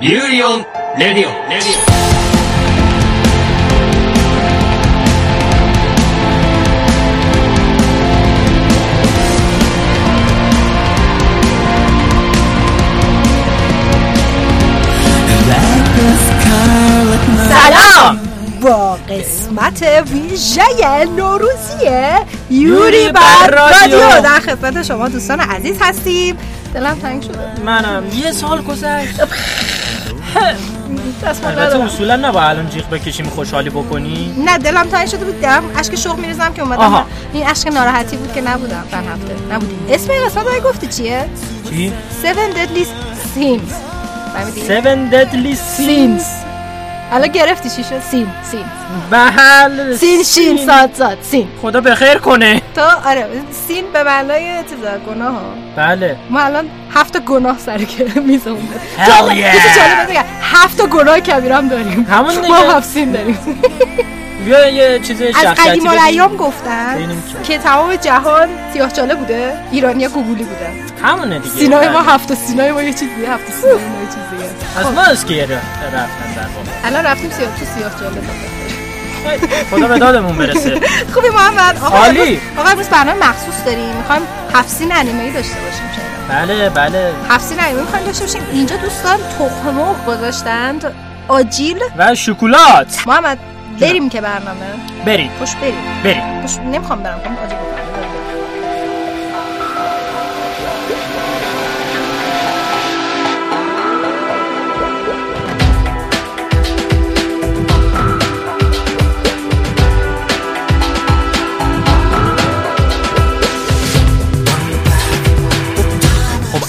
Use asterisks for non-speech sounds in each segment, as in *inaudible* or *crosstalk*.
ユーリオンレディオンレディオンسلام با قسمت ویژه نوروزی یوری بر رادیو در خدمت شما دوستان عزیز هستیم دلم تنگ شده منم یه سال گذشت دست ما البته. اصولا نباید الان جیغ بکشیم خوشحالی بکنی نه دلم تنگ شده بود دارم اشک شوق میریزم که اومدم آها. این اشک ناراحتی بود که نبودم در هفته نبودی اسم این قسمت گفتی چیه؟ چی؟ Seven Deadly Sins فهمیدی؟ Seven Deadly Sins الان گرفتی چی شد؟ سین سین. بله. سین شین ساد ساد سین. خدا به خیر کنه. تو آره سین به معنای چیزا گناه ها بله. ما الان هفت تا گناه سر که میزمون هفت تا گناه کبیره هم داریم. همون دیگه. ما هفت سین داریم. بیا یه چیز از شخصیتی قدیم بگیم. الایام گفتن. که تمام جهان سیاه چاله بوده ایرانیا گوگولی بودن همونه دیگه. سینای ما بله. هفت سینای ما یه چیزیه هفت تا سینای ما یه چیزیه از ما است که رفتن در واقع. الان رفتیم سیاه تو سیاه چاله خدا به دادمون برسه. *laughs* خوبی محمد. آقا عالی. آقا امروز برنامه مخصوص داریم. می‌خوایم هفت سین انیمه ای داشته باشیم بله بله. هفت سین انیمه می‌خوایم داشته باشیم. اینجا دوستان تخم مرغ گذاشتند. آجیل. و شکلات. محمد بریم که برنامه. بریم. خوش بریم. بریم. خوش نمی‌خوام برم خواهم آجیل.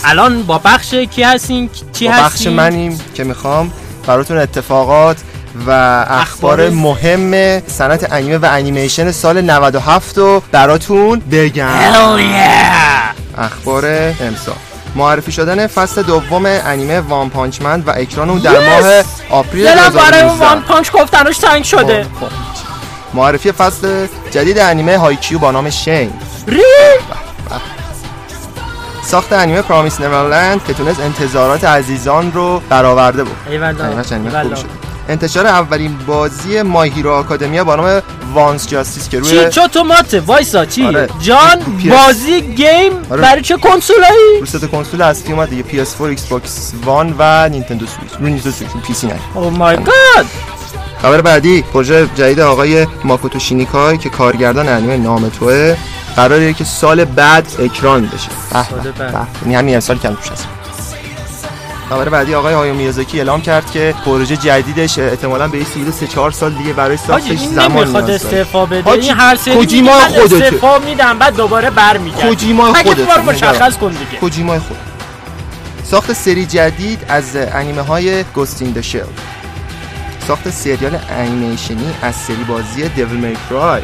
الان با بخش کی هستین؟ چی با هستین؟ بخش منیم که می‌خوام براتون اتفاقات و اخبار اخبار مهم صنعت انیمه و انیمیشن سال 97 رو براتون بگم. Hell yeah! اخبار امسال. معرفی شدن فصل دوم انیمه وان پانچ من و اکران اون در ماه آپریل دلم برای اون 2019 وان پانچ گفتنش تنگ شده. معرفی فصل جدید انیمه هایکیو با نام شین. ری ساخت انیمه پرامیس نورلند که تونست انتظارات عزیزان رو برآورده بود. انتشار اولین بازی مای هیرو آکادمیا با نام وانس جاستیس که روی چی چو توماته وایسا چی؟ آره. جان. بازی گیم آره. برای چه کنسولایی؟ رو ست کنسول اصلی اومد دیگه PS4 ایکس باکس وان و نینتندو سویچ. رو نینتندو سویچ پی سی نه. او مای گاد خبر بعدی پروژه جدید آقای ماکوتو شینیکای که کارگردان انیمه نام توه قراره که سال بعد اکران بشه. یعنی همین امسال کم توش هست. خبر بعدی آقای هایو میازاکی اعلام کرد که پروژه جدیدش احتمالاً به این 3 4 سال دیگه برای ساختش زمان داره استعفا بده. این هر سری کوجیما خودته. استعفا میدم بعد دوباره برمیگرد کوجیما. بار مشخص کن دیگه. کوجیمای خود ساخت سری جدید از انیمه های گوستین د شل ساخت سریال انیمیشنی از سری بازی دیویل می کرای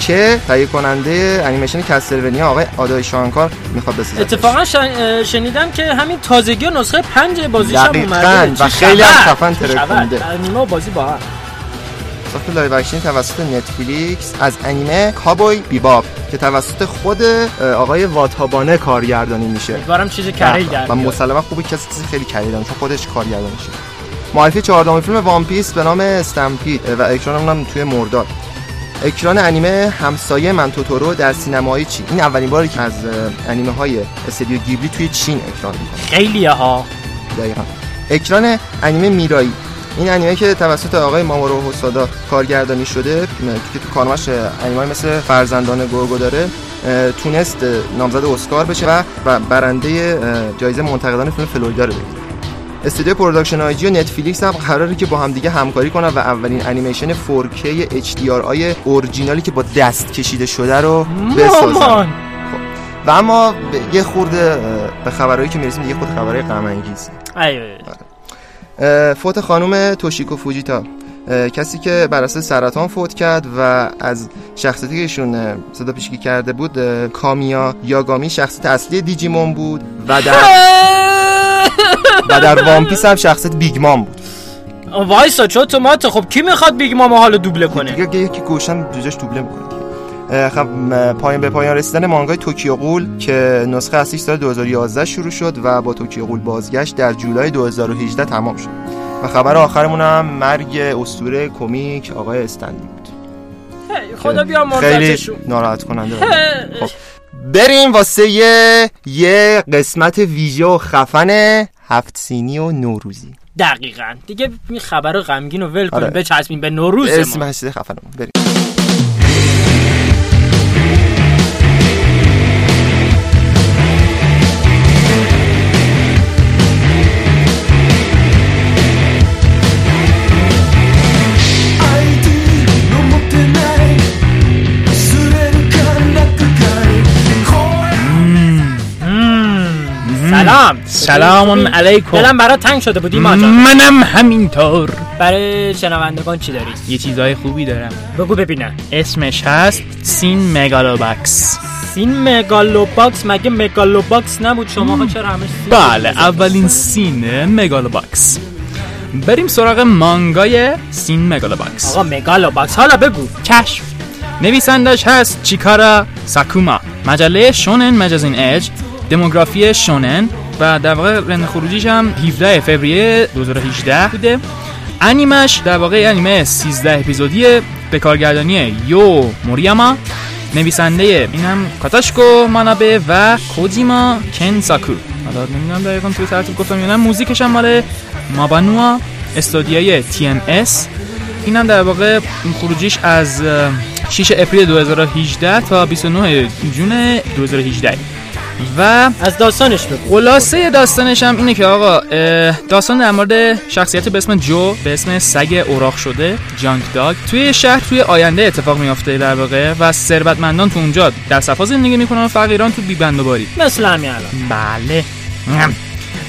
که تهیه کننده انیمیشن کستلونیا آقای آدای شانکار می‌خواد بسازه اتفاقا شن- شنیدم که همین تازگی نسخه پنج بازیش هم. اومده و خیلی هم؟ خفن چه ترک خبر؟ کننده. انیمه بازی با هم ساخت لایو اکشن توسط نتفلیکس از انیمه کابوی بیباب که توسط خود آقای واتابانه کارگردانی میشه امیدوارم چیز کره در و. مسلما خوبه کسی خیلی کلیدم چون خودش کارگردان میشه معرفی چهاردهم فیلم وان پیس به نام استمپید و اکران اونم توی مرداد. اکران انیمه همسایه من توتورو در سینمای چین. این اولین باری که از انیمه های استودیو گیبلی توی چین اکران می‌کنه. خیلیه ها دقیقا. اکران انیمه میرایی. این انیمه که توسط آقای مامورو هوسادا کارگردانی شده که تو کارهاش انیمه مثل فرزندان گرگ داره تونست نامزد اسکار بشه و برنده جایزه منتقدان فیلم فلوریدا رو بگیره. استودیو پروداکشن آی جی و نتفلیکس هم قراره که با همدیگه همکاری کنن و اولین انیمیشن 4K HDR اورجینالی که با دست کشیده شده رو بسازن. مامان! و اما یه خورده به خبرهایی که می‌رسیم یه خود خبرهای غم انگیز. اه، فوت خانم توشیکو فوجیتا. کسی که بر اساس سرطان فوت کرد و از شخصیتی که ایشون صدا پیشگی کرده بود کامیا یاگامی شخصیت اصلی دیجیمون بود و در *laughs* و در وان پیس هم شخصیت بیگ مام بود. وایسا ちょっと待って خب کی می‌خواد Big Mom حالو دوبله کنه؟ دیگه یکی گوشم جوجاش دوبله می‌کنه. خب پایان به پایان رسیدن مانگای توکیو غول که نسخه اصلیش سال 2011 شروع شد و با توکیو غول بازگشت در جولای 2018 تمام شد. و خبر آخرمون هم مرگ اسطوره کمیک آقای استن لی بود. خدا بیا خیلی ناراحت کننده. خب بریم واسه یه, یه قسمت ویژه و خفن هفت سینی و نوروزی. دقیقا. دیگه این خبر غمگین رو ول کنیم آره. بچسبیم به نوروز اسم ما هستی خفنمون. بریم. سلام. سلام علیکم. دلم برات تنگ شده بودی ما جان. منم همینطور. برای شنوندگان چی داری؟ یه چیزای خوبی دارم. بگو ببینم. اسمش هست سین مگالوباکس. سین مگالو باکس مگه مگالو باکس نبود شما؟ ها چرا همش سین بله؟ اولین سین مگالوباکس. بریم سراغ مانگای سین مگالوباکس. آقا مگالو باکس حالا بگو. کشف نویسندش هست چیکارا ساکوما. مجله شونن مجازین اج دموگرافی شونن و در واقع رند خروجیش هم 17 فوریه 2018 بوده. انیمش در واقع انیمه 13 اپیزودیه به کارگردانی یو موریاما. نویسنده اینم کاتاشکو مانابه و کوجیما کنساکو. حالا نمی‌دونم دقیقا توی ترتیب گفتم یا نه. موزیکش هم مال مابانوا استودیوی تی ام اس. اینم در واقع خروجیش از اه، 6 اپریل 2018 تا 29 جون 2018 و از داستانش بگو. خلاصه داستانش هم اینه که آقا داستان در مورد شخصیت به اسم جو به اسم سگ اوراق شده Junk Dog. توی شهر توی آینده اتفاق میافته در واقع و ثروتمندان تو اونجا در صفا زندگی می‌کنن و فقیران تو بیبند و باری. مثل همین بله.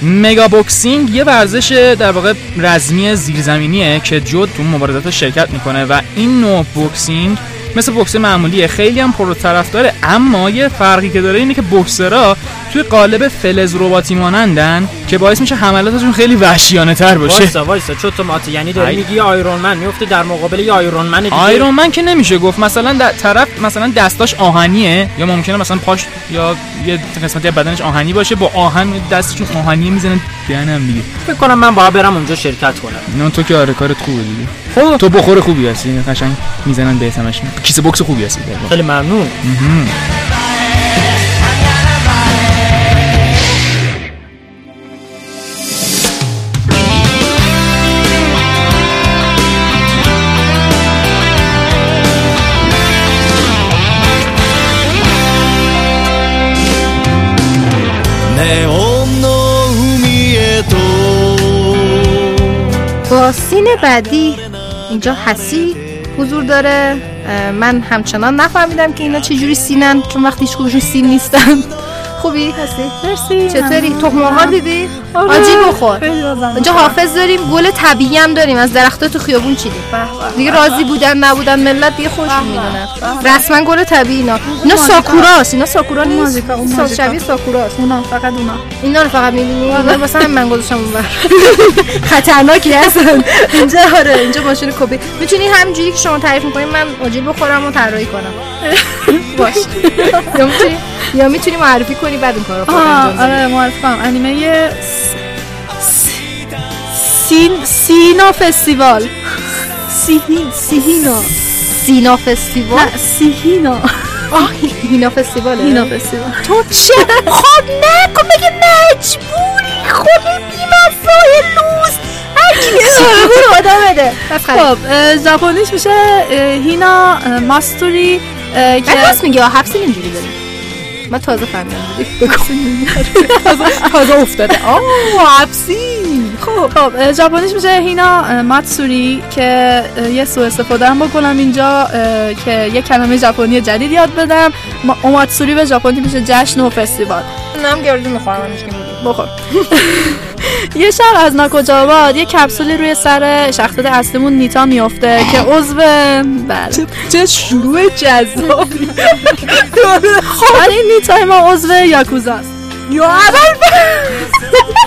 مگا بوکسینگ یه ورزش در واقع رزمی زیرزمینیه که جو تو مبارزات شرکت می‌کنه و این نوع بوکسینگ مثل بوکس معمولیه خیلی هم پرطرفداره اما یه فرقی که داره اینه که بوکسرها توی قالب فلز رباتی مانندن که باعث میشه حملاتشون خیلی وحشیانه تر باشه. وایسا وایسا چو توماتی یعنی داری. میگی آیرون من میفته در مقابل یه آیرون من دیگه. آیرون من که نمیشه گفت. مثلا در طرف مثلا دستاش آهنیه. یا ممکنه مثلا پاش یا یه قسمتی از بدنش آهنی باشه با آهن دستشون آهنیه می‌زنن دهنم دیگه. فکر کنم من باید برم اونجا شرکت کنم. نه تو که آره کارت خوبه دیگه. خب. تو بخور خوبی هستی قشنگ می‌زنن به همش کیسه بوکس خوبی هستی. خیلی ممنون. بعدی اینجا حسی حضور داره. من همچنان نفهمیدم که اینا چجوری سینن چون وقتی هیچ سین نیستن. خوبی؟ هستی. مرسی. چطوری؟ تخم مرغ دیدی؟ آره. آجی بخور. اینجا حافظ داریم. گل طبیعی هم داریم. از درختای تو خیابون چیدیم دیگه راضی بودن نبودن ملت دیگه خودشون می‌دونن رسما گل طبیعی اینا. اینا ساکوراست. اینا ساکورا نیست. شبیه ساکوراست. اونا فقط اونا. اینا رو فقط می‌بینی واسه همین من گذاشتم اون بر *laughs* خطرناکی هستن. اینجا آره اینجا ماشین کپی. می‌تونی همینجوری که شما تعریف می‌کنی من آجیل بخورم و طراحی کنم. *laughs* باش. یا می‌تونی یا می‌تونی معرفی کنی بعد اون کارو آره معرفی کنم انیمه سین سینا فستیوال. سیهین سیهینا. سینا فستیوال؟ نه سیهینا. آه هینا فستیواله. هینا فستیوال. تو چه خب نکن مگه مجبوری؟ خود بیمزای لوز هرکی برو آدم بده. خب ژاپنیش میشه هینا ماستوری که راست میگه هفت اینجوری داریم. من تازه فهمیدم. تازه افتاده. آه هفسین خب. خب ژاپنیش میشه هینا ماتسوری که یه سوء استفاده هم بکنم اینجا که یه کلمه ژاپنی جدید یاد بدم. ما- اوماتسوری به ژاپنی میشه جشن و فستیوال. نم گردو می‌خورم که بخور. *laughs* یه شهر از ناکجاواد یه کپسولی روی سر شخصیت اصلیمون نیتا میفته که عضو بله. چه شروع جذابی *laughs* خب. این نیتا ما عضو یاکوزاست. یا اول *laughs*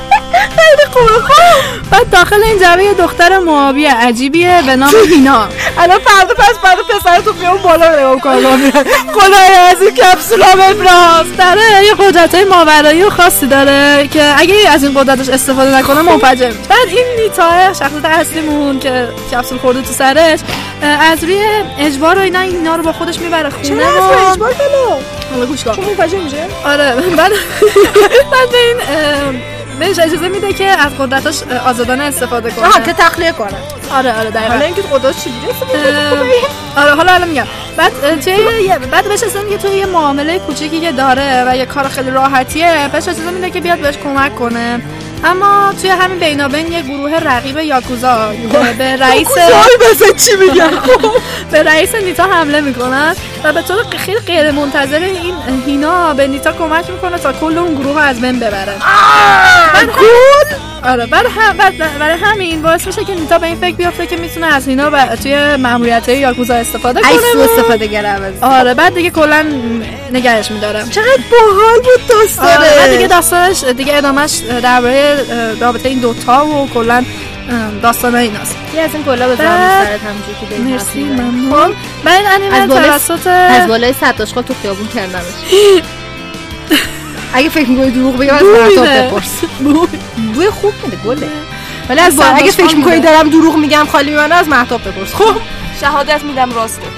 خیلی خوبه خب بعد داخل این جعبه یه دختر موابی عجیبیه به نام هینا الان فردا پس فردا پسر تو بیام بالا نگاه کنم خدای از این کپسولا ببراز داره یه قدرت های ماورایی و خاصی داره که اگه از این قدرتش استفاده نکنه منفجر میشه. بعد این نیتا شخصیت اصلیمون که کپسول خورده تو سرش از روی اجبار و اینا اینا رو با خودش می‌بره خونه. چرا و- اجبار حالا گوش کن. چون منفجر میشه؟ آره بعد *laughs* بعد این بهش اجازه میده که از قدرتاش آزادانه استفاده کنه. آها که تخلیه کنم آره آره دقیقاً. حالا اینکه خدا چجوری آره حالا الان میگم. بعد توی بعد بهش اجازه میده توی یه معامله کوچیکی که داره و یه کار خیلی راحتیه بهش اجازه میده که بیاد بهش کمک کنه. اما توی همین بینابین یه گروه رقیب یاکوزا به رئیس چی میگم *laughs* به رئیس نیتا حمله می‌کنن و به طور خیلی غیر منتظر این هینا به نیتا کمک می‌کنه تا کل اون گروه رو از بین ببره هم- آره بعد هم برای همین باعث میشه که نیتا به این فکر بیافته که می‌تونه از هینا و توی ماموریت یاکوزا استفاده کنه سو استفاده گره آره بعد دیگه کلا نگهش میدارم چقدر باحال بود آره بعد دیگه داستانه داستانش دیگه ادامش درباره رابطه این دوتا و کلا داستان ایناست. یه از این کلا بعد- سرت همونجوری که مرسی. ممنون. من این انیمه از بالای- توسط از بالای صد تو خیابون کردمش. *laughs* اگه فکر می‌کنی دروغ بگم از میده. بپرس. بوی خوب میده گله. ولی از اگه فکر می‌کنی. دارم دروغ میگم خالی میمونه از محتاب بپرس. خب؟ شهادت میدم راسته. *laughs*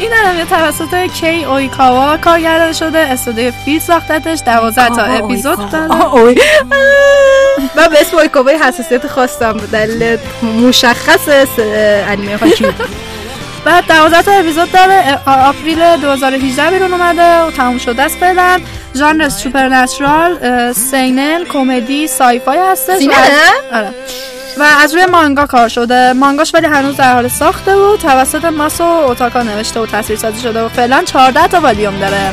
این انیمه توسط کی اویکاوا کارگردان شده. استودیو فیل ساختتش. 12 تا اپیزود داره. من به اسم اویکوبای حساسیت خواستم. به دلیل مشخص انیمه هاکیو بعد 12 تا اپیزود داره آپریل 2018 بیرون اومده و تموم شده است فعلا. ژانر supernatural اه، سینن کمدی sci-fi هستش. سیننه؟ از- آره. و از روی مانگا کار شده. مانگاش ولی هنوز در حال ساخته و توسط ماسو اوتاکا نوشته و تصویر سازی شده و فعلا 14 تا والیوم داره.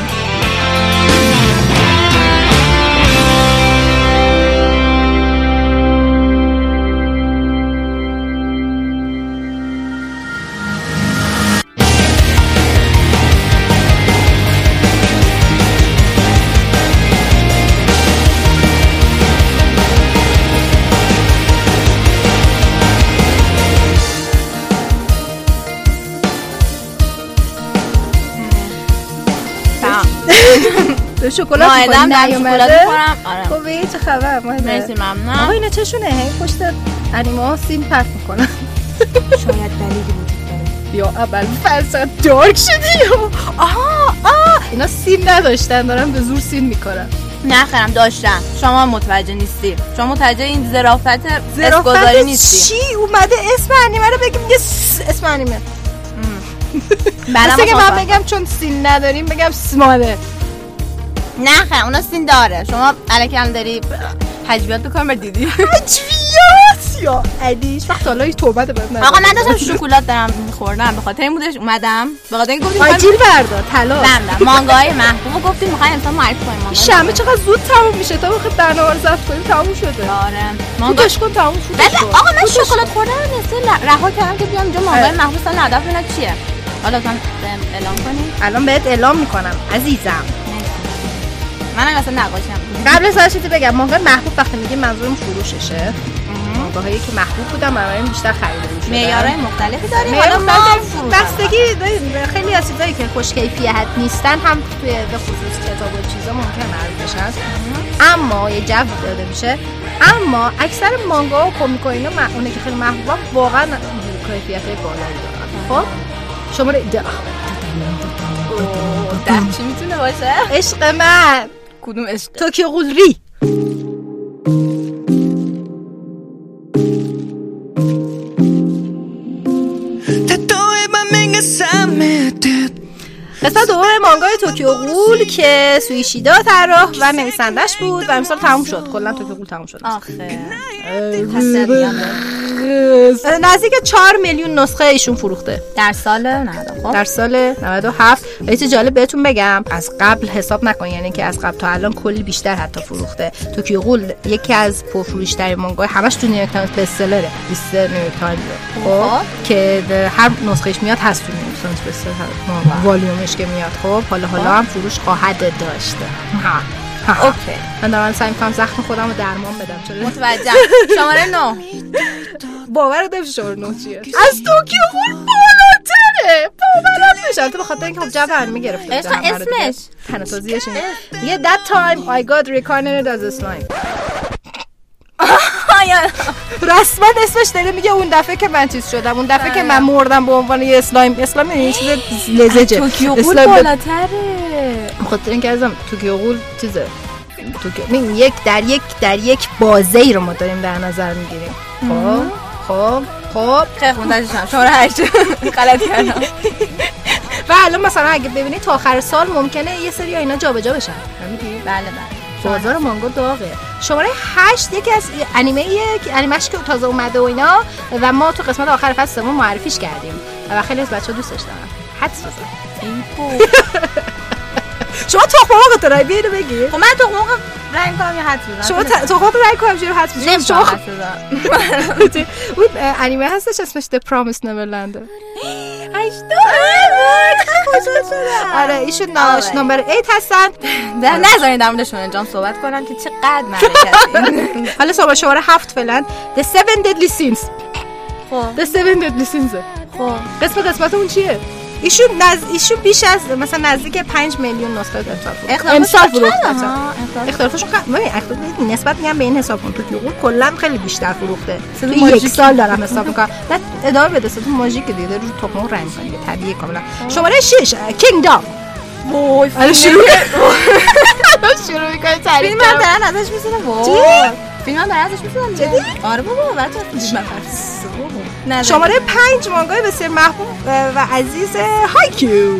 شکلات؟ در نیومده؟ آره. خوبی چه خبر؟ مرسی آقا ممنونم اینا چشونه هی پشت انیمه ها سین پرت می‌کنن. شاید دلیلی وجود داره. یا اول فلسفه دارک شدی آها آه. اینا سین نداشتن دارن به زور سین می‌کنن نه خیرم داشتم. شما متوجه نیستی. شما متوجه این ظرافت اسگذاری نیستی. چی؟ اومده اسم انیمه رو بگیم میگه س- اسم انیمه. مثل که من. بگم چون سین نداریم بگم سماله نه خیر اونا سین داره. شما الکی هم داری حجبیات بکن بر دیدی. حجویات یا علیش وقت حالا هیچ توبت باید آقا من داشتم شکلات دارم میخوردم. به خاطر این بودش اومدم. به خاطر اینکه گفتیم آجیل بردار طلا بندم مانگاهای محبوب گفتیم می‌خوایم امسال معرفی کنیم مانگا شنبه چقدر زود تموم میشه. تا وقت برنامه رو ضبط کنیم تموم شده. آره. مانگا کن تموم شد بعد آقا من شکلات رو نصف رها کردم که بیام اینجا مانگای. محبوب سال هدف اینا چیه. حالا اعلام کنیم الان بهت اعلام می‌کنم عزیزم. من اصلا نقاشیم قبل از چیزی بگم مانگا محبوب وقتی میگیم منظورم فروششه. مانگاهایی که محبوب بودن بنابراین بیشتر خریده می‌شدن. معیارهای مختلفی داریم حالا ما بستگی. خیلی از چیزایی که خوش کیفیت نیستن هم توی به خصوص کتاب و چیزا ممکن معروف بشن. اما یه جو داده میشه. اما اکثر مانگا و کمیک و اینا اونه که خیلی محبوبن واقعا کیفیت بالایی دارن. خب؟ ده. ده چی می‌تونه باشه؟ عشق من. کدوم عشق توکیو غول قسمت دوم مانگای توکیو غول که سویی ایشیدا طراح و نویسندش بود و امسال تموم شد. کلا توکیو غول تموم شد. آخه. نزدیک 4 میلیون نسخه ایشون فروخته. در سال 90 خب در سال 97 و یه چیز جالب بهتون بگم از قبل حساب نکن یعنی که از قبل تا الان کلی بیشتر حتی فروخته. توکیو غول یکی از پرفروش‌ترین مانگای همش تو نیویورک تایمز bestseller ه لیست نیویورک تایمز. خب. خب. که هر نسخهش میاد هست تو نیویورک تایمز bestseller volume ش. که میاد. خب حالا حالا هم فروش خواهد داشته ها. okay. من دارم سعی می‌کنم زخم خودم رو درمان بدم. چرا؟ متوجه. شماره نه باورم نمیشه شماره نه چیه؟ *laughs* از توکیو غول بالاتره. باورم نمیشه. البته به خاطر اینکه خب جو انیمه گرفته اسمش؟ تناسازیش اینه. میگه that time I got reincarnated as a slime. رسما اسمش داره میگه اون دفعه که من چیز شدم اون دفعه که من مردم به عنوان یه slime slime یه چیز لزجه slime به- بالاتره. بخاطر اینکه ازم توکیو غول چیزه. توکیو یک در یک در یک بازه ای رو ما داریم در نظر می‌گیریم. خب خب خب. خیلی داشتم شماره هشت *laughs* غلط کردم. و الان مثلا اگه ببینید تا آخر سال ممکنه یه سری اینا جابجا بشن. بله بله. بازار مانگا داغه. شماره هشت یکی از انیمه که انیمش که تازه اومده و اینا و ما تو قسمت آخر فصل سوم معرفیش کردیم. و خیلی از بچه دوستش دارن. حدس بزن. *laughs* شما تخم مرغ تو رای بیاینو بگی؟ خب من تو موقع رنگ کنم یا حد بزنم شما تخم مرغ رای کنم شما حد بزنم. *laughs* اون اه، انیمه هستش اسمش The Promised Neverland. *gasps* آره ایشون ناش آره. نمبر 8 هستن. *laughs* نذارین در موردشون انجام صحبت کنم که چقدر مملکتی *laughs* حالا شما شماره هفت فعلا. The Seven Deadly Sins. خب. The Seven Deadly Sins. خب. قسم قسمت اون چیه؟ ایشون نز... ایشون بیش از مثلا نزدیک 5 میلیون نسخه فروخت اختلافش امسال فروخت اختلافشون خیلی ببین اختلاف نسبت میگم به این حساب کن. تو کیوگو کلا خیلی بیشتر فروخته. تو یک. سال دارم حساب می‌کنم. نه ادامه بده. صدا ماژیک دیگه داره رو تخم رنگ کنه طبیعی کاملا. شماره 6 کینگدام. وای الان شروع الان *laughs* شروع می‌کنه تعریف هم دارن ازش می‌زنن. وای. فیلم هم دارن ازش می‌زنن جدی؟ آره بابا بچه نه شماره 5 مانگای بسیار محبوب و عزیز هایکیو.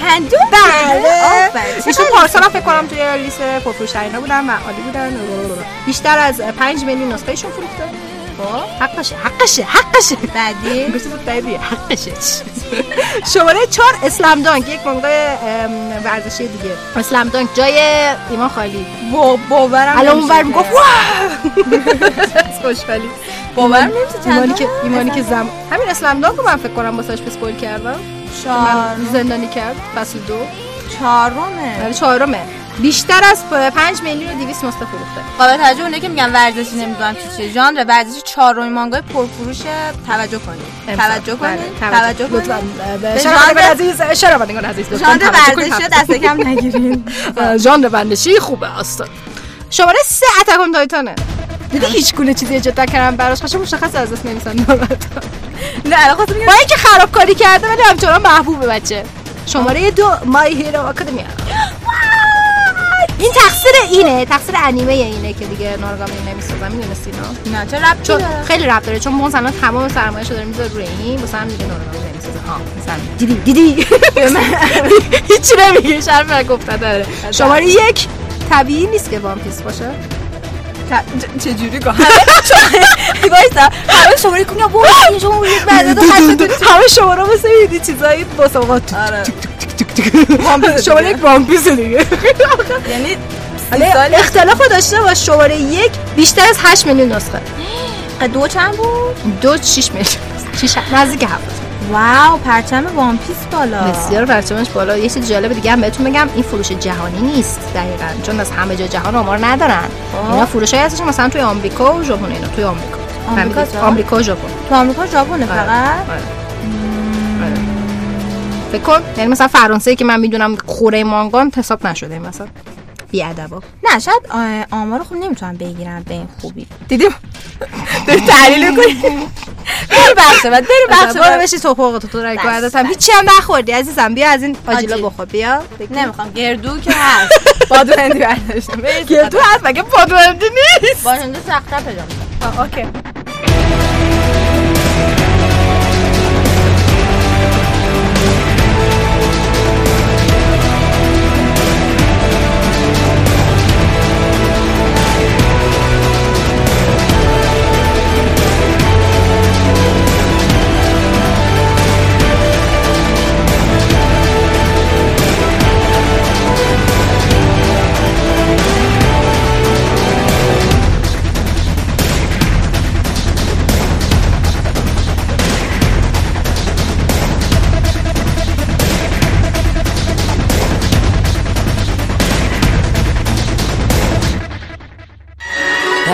پنجم بله. ایشون پارسال فکر کنم توی لیست پرفروشترینا بودن و عالی بودن. بیشتر از 5 میلیون نسخهشون فروخته خب حقشه حقشه حقشه بعدی گوشت بود بعدی حقشه شماره 4 اسلام دانک یک مانگای ورزشی دیگه اسلام دانک جای ایمان خالی با باورم الان اون نمیشه ور می‌گفت خوشحالی باورم نمیشه ایمانی که ایمانی که زم همین اسلام دانک رو من فکر کنم واسش اسپویل کردم من زندانی کرد فصل دو چهارمه. آره چهارمه. بیشتر از 5 میلیون و 200 نسخه فروخته. قابل توجه اونه که میگن ورزشی نمی‌دونم چی چیه. ژانر ورزشی چهارمین مانگای پرفروش توجه کنید. توجه کنید. توجه. کنید. ژانر- عزیز. شنوندگان عزیز لطفاً ژانر. ورزشی دست کم نگیرین *laughs* اه، ژانر ورزشی خوبه است. شماره سه Attack on Titan ه دیدی هیچ گونه چیزی ایجاد نکردم براش. خواستم مشخص از اسم نمیسن نه الان خواستم با اینکه خرابکاری کرده ولی همچنان محبوبه بچه. شماره دو My Hero Academia *gasps* این تقصیر اینه تقصیر انیمه اینه که دیگه نوراگامی نمی‌سازم می‌دونستی نه نه چه ربطی چون داره؟ خیلی ربط داره چون بونز الان تمام سرمایه‌شو داره می‌ذاره روی این واسه هم دیگه نوراگامی نمی‌سازه. ها مثلا. دیدی دیدی. *laughs* هیچی نمیگه شرم گفته داره. شماره یک طبیعی نیست که One Piece باشه. چه جوری گفت همه وایسا همه شماره کنی وای این شما یک بعد همه شماره مثل این چیزایی مسابقات شماره یک One Piece دیگه یعنی اختلاف داشته باش شماره یک بیشتر از 8 میلیون نسخه دو چند بود دو شیش میلیون شیش نزدیک هفت واو پرچم وان پیس بالا. بسیار پرچمش بالا. یه چیز جالب دیگه هم بهتون بگم این فروش جهانی نیست دقیقا چون از همه جا جهان آمار ندارن. اینا فروش هایی هستش مثلا توی آمریکا و ژاپن اینا توی آمریکا. آمریکا؟ آمریکا و ژاپن. تو آمریکا ژاپنه فقط؟ آره. آره. فکر کن یعنی مثلا فرانسه که من می‌دونم خوره مانگان حساب نشده مثلا. بی ادبا نه شاید آ- آمار خوب نمی‌تونم بگیرم به این خوبی. دیدیم؟ داری تحلیل کنی بری بخشه بعد بری بخشه برو بشی تو فوق تو رای هم هیچی هم نخوردی عزیزم. بیا از این آجیلا آجیل. بخور بیا. نمی‌خوام. گردو که *laughs* هست. بادو هندی برداشتم گردو هست مگه پادوندی نیست؟ با هندو سختر پیدا. اوکی.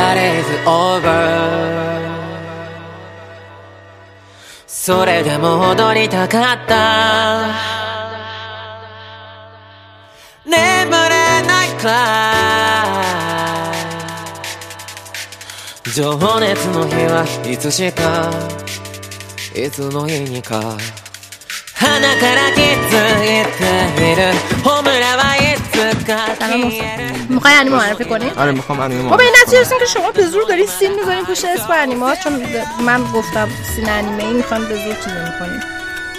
That is over それでも踊りたかった。眠れないくら情熱の日はいつしかいつの日にか。鼻から気づいているホムラはいつか消えるمیخوای انیمه معرفی کنی؟ آره میخوام انیمه ما به این معرفی نتیجه رسیدیم که شما به زور دارین سین میذارین پشت اسم انیما چون من گفتم سین انیمه ای میخوام به زور چیزی میکنیم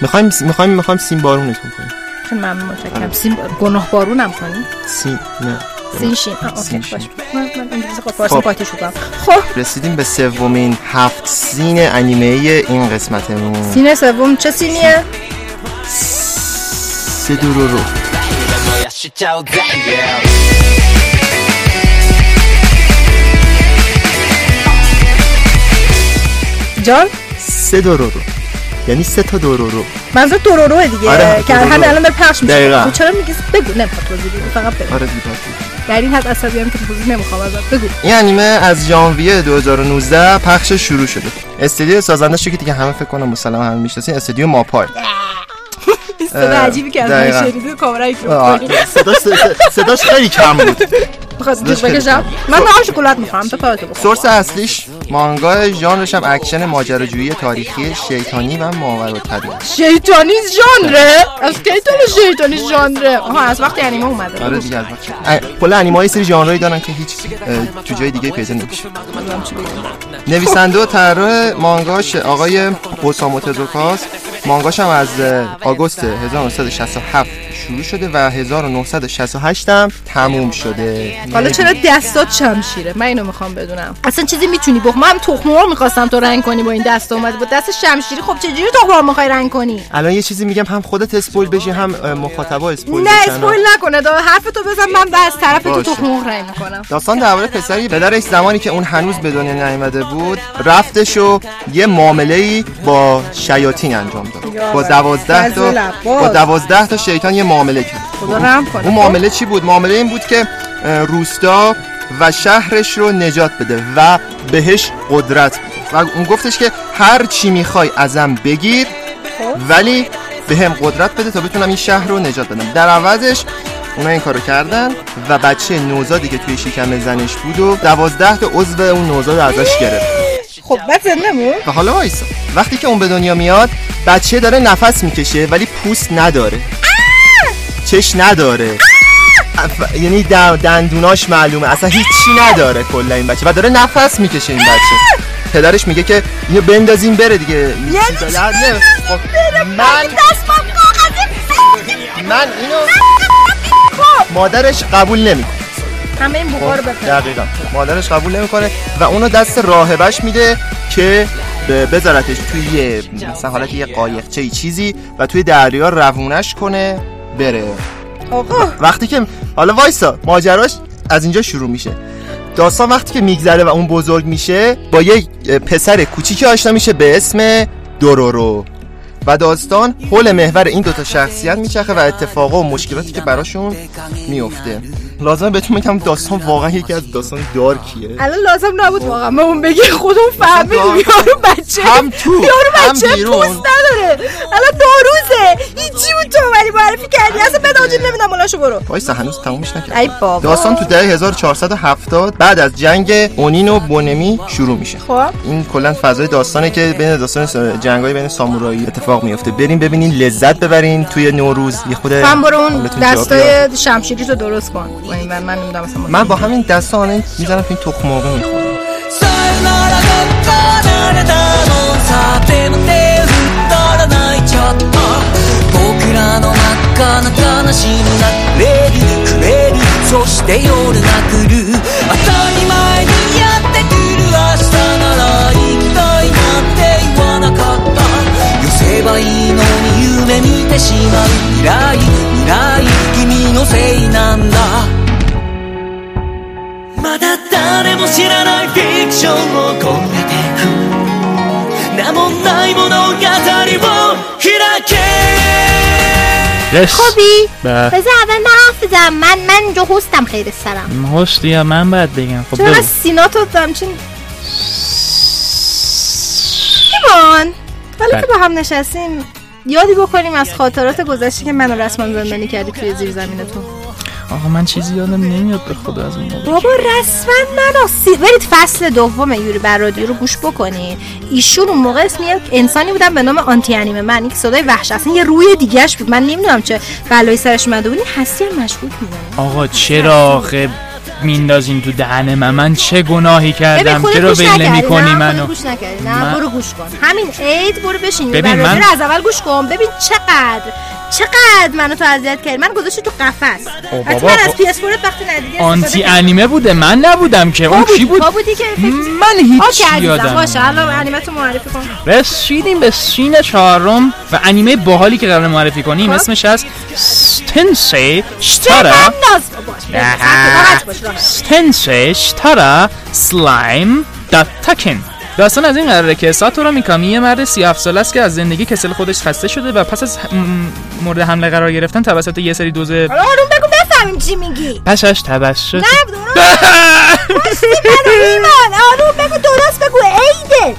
میخوایم میخوایم میخوایم سیم بارونتون کنیم خیلی ممنون متشکرم سین گناه بارونم کنیم سیم نه سین شین آه، اوکی سین باش شین. من من انگلیسی خود فارسی خب. قاطی شدم خب رسیدیم به سومین هفت سین انیمه این قسمتمون سین سوم چه سینیه؟ سدورورو جان سه دورورو یعنی سه تا دورورو. منظور دورورو دیگه آره که همه الان داره پخش میشه. دقیقاً. خب چرا میگی؟ بگو نه توضیح فقط بگو. آره دیگه در این یعنی حد عصبی هم که توضیح نمی‌خوام ازت. بگو. یعنی این انیمه از ژانویه 2019 پخش شروع شده. استدیو سازنده شو که دیگه همه فکر کنم مسلما همه می‌شناسین. استدیو ماپای. صدا عجیبی که از من. شنیدی کامرا صداش خیلی کم بود. من نه شکلات می‌خوام تو source اصلیش مانگا ژانرش هم اکشن ماجراجویی تاریخی شیطانی و ماورالطبیعه شیطانی ژانره؟ از کی تو شیطانی ژانره؟ آها از وقتی انیمه اومده. آره دیگه از وقت ا- کلا انیمه های سری ژانرایی دارن که هیچ تو جای دیگه پیدا نمیشه. نویسنده و طراح مانگاش آقای اوسامو تزوکاست مانگاش هم از آگوست 1967 شروع شده و 1968 هم تموم شده. حالا چرا دستات شمشیره؟ من اینو می‌خوام بدونم. اصلا چیزی می‌تونی بخ من تخم مرغ می‌خواستم تو رنگ کنی با این دست اومده با دست شمشیری خب چجوری تخم مرغ می‌خوای رنگ کنی؟ الان یه چیزی میگم هم خودت اسپویل بشی هم مخاطبا اسپویل نه. اسپویل نکنه. دا حرف تو بزن من بعد از طرف تو باشه. تخم مرغ رنگ می‌کنم. داستان درباره پسری پدرش زمانی که اون هنوز به دنیا نیامده بود رفتش و یه معامله ای با شیاطین انجام داد با. دوازده تا. با دوازده تا شیطان یه معامله کرد. خدا رحم کنه. اون معامله چی بود؟ معامله این بود که روستا و شهرش رو نجات بده و بهش قدرت بده. و اون گفتش که هر چی می‌خوای ازم بگیر ولی به هم قدرت بده تا بتونم این شهر رو نجات بدم. در عوضش اونا این کارو کردن و بچه نوزادی که توی شکم زنش بود و دوازده تا عضو اون نوزاد ازش گرفت. خب بعد زنده و حالا وایسا. وقتی که اون به دنیا میاد بچه داره نفس می‌کشه ولی پوست نداره. چش نداره. اف- یعنی دندوناش معلومه. اصلا هیچی نداره کلا این بچه. و داره نفس می‌کشه این بچه. پدرش میگه که اینو بندازیم بره دیگه. یعنی خب، من من اینو مادرش قبول نمی‌کنه. همه این رو بپره دقیقا. مادرش قبول نمی‌کنه و اونو دست راهبش میده که بذارتش توی یه مثلا حالت یه قایقچه چیزی و توی دریا روونش کنه بره. آقا. وقتی که حالا وایسا ماجراش از اینجا شروع میشه. داستان وقتی که میگذره و اون بزرگ میشه با یه پسر کوچیکی آشنا میشه به اسم دورورو. و داستان حول محور این دوتا شخصیت میچرخه و اتفاقا و مشکلاتی که براشون میفته. لازم بهتون بگم داستان واقعا یکی از داستان دارکیه. الان لازم نبود واقعا. به اون بگی خودمون فهمیدیم یارو بچه هم تو یارو هم بچه پوست نداره. الان دو روزه هیچی بود تو ولی معرفی کردی؟ اصلا به داجی نمیدم مولاشو برو. وایسا هنوز تمومش نکرد ای بابا. داستان تو دهه 1470 بعد از جنگ اونین و بونمی شروع میشه. خب. این کلا فضای داستانه که بین داستان جنگای بین سامورایی اتفاق میفته بریم ببینین لذت ببرین توی نوروز. یه خود من برو اون. دستای شمشیری تو درست کن. با این ور من نمیدونم اصلا من با همین دستا الان میزنم تو این تخم مرغ میخورم さよならが離れたのさでも手を振ったら泣いちゃった僕らの真っ赤な悲しみがくれるくれるそして夜が来る当たり前にやってくる明日なら行きたいなんて言わなかった寄せばいいのに夢見てしまう未来未来君のせいなんだ まだ誰も知らないフィクションを込めてく名もない物語を開け خوبی بله. بذار اول من حرف بزنم من من اینجا هستم خیر سرم هست یا من باید بگم خب چرا بگو. از سینا تو همچین ایمان حالا بله. که با هم نشستیم یادی بکنیم از خاطرات گذشته که منو رسما زندانی کردی توی زیر زمینتون آقا من چیزی یادم نمیاد به خدا از اون موقع. بابا رسما منو سی... برید فصل دوم یوری بر رادیو رو گوش بکنی ایشون اون موقع اسم یک انسانی بودن به نام آنتی انیمه. من که صدای وحش اصلا یه روی دیگهش بود. من نمی‌دونم چه بلایی سرش اومده بود. هستی هم مشکوک می‌زنه آقا چرا آخه میندازین تو دهن من؟ من چه گناهی کردم؟ چرا ول نکردی. نمی کنی نه منو؟ گوش نکردی. نه من- برو گوش کن. همین عید برو بشین. ببین، من- من... از اول گوش کن. ببین چقدر چقدر منو تو اذیت کردی؟ من گذاشتی تو قفس. خب حتما از خب. پی اس 4 وقتی ندیدی آنتی انیمه بوده من نبودم که. اون کی بود؟ بودی که من هیچ یادم باشه الان انیمه تو معرفی کن. رسیدیم به سین چهارم و انیمه باحالی که قرار معرفی کنیم. خب. اسمش از ستنسی شتارا. تنسی شتارا سلایم داتاکن داستان از این قراره که ساتورو میکامی یه مرد 37 ساله است که از زندگی کسل خودش خسته شده و پس از مورد حمله قرار گرفتن توسط یه سری دزد حالا آروم بگو بفهمیم چی میگی. پسش توسط نه درست. *laughs* ایمان. آروم بگو درست بگو عیده.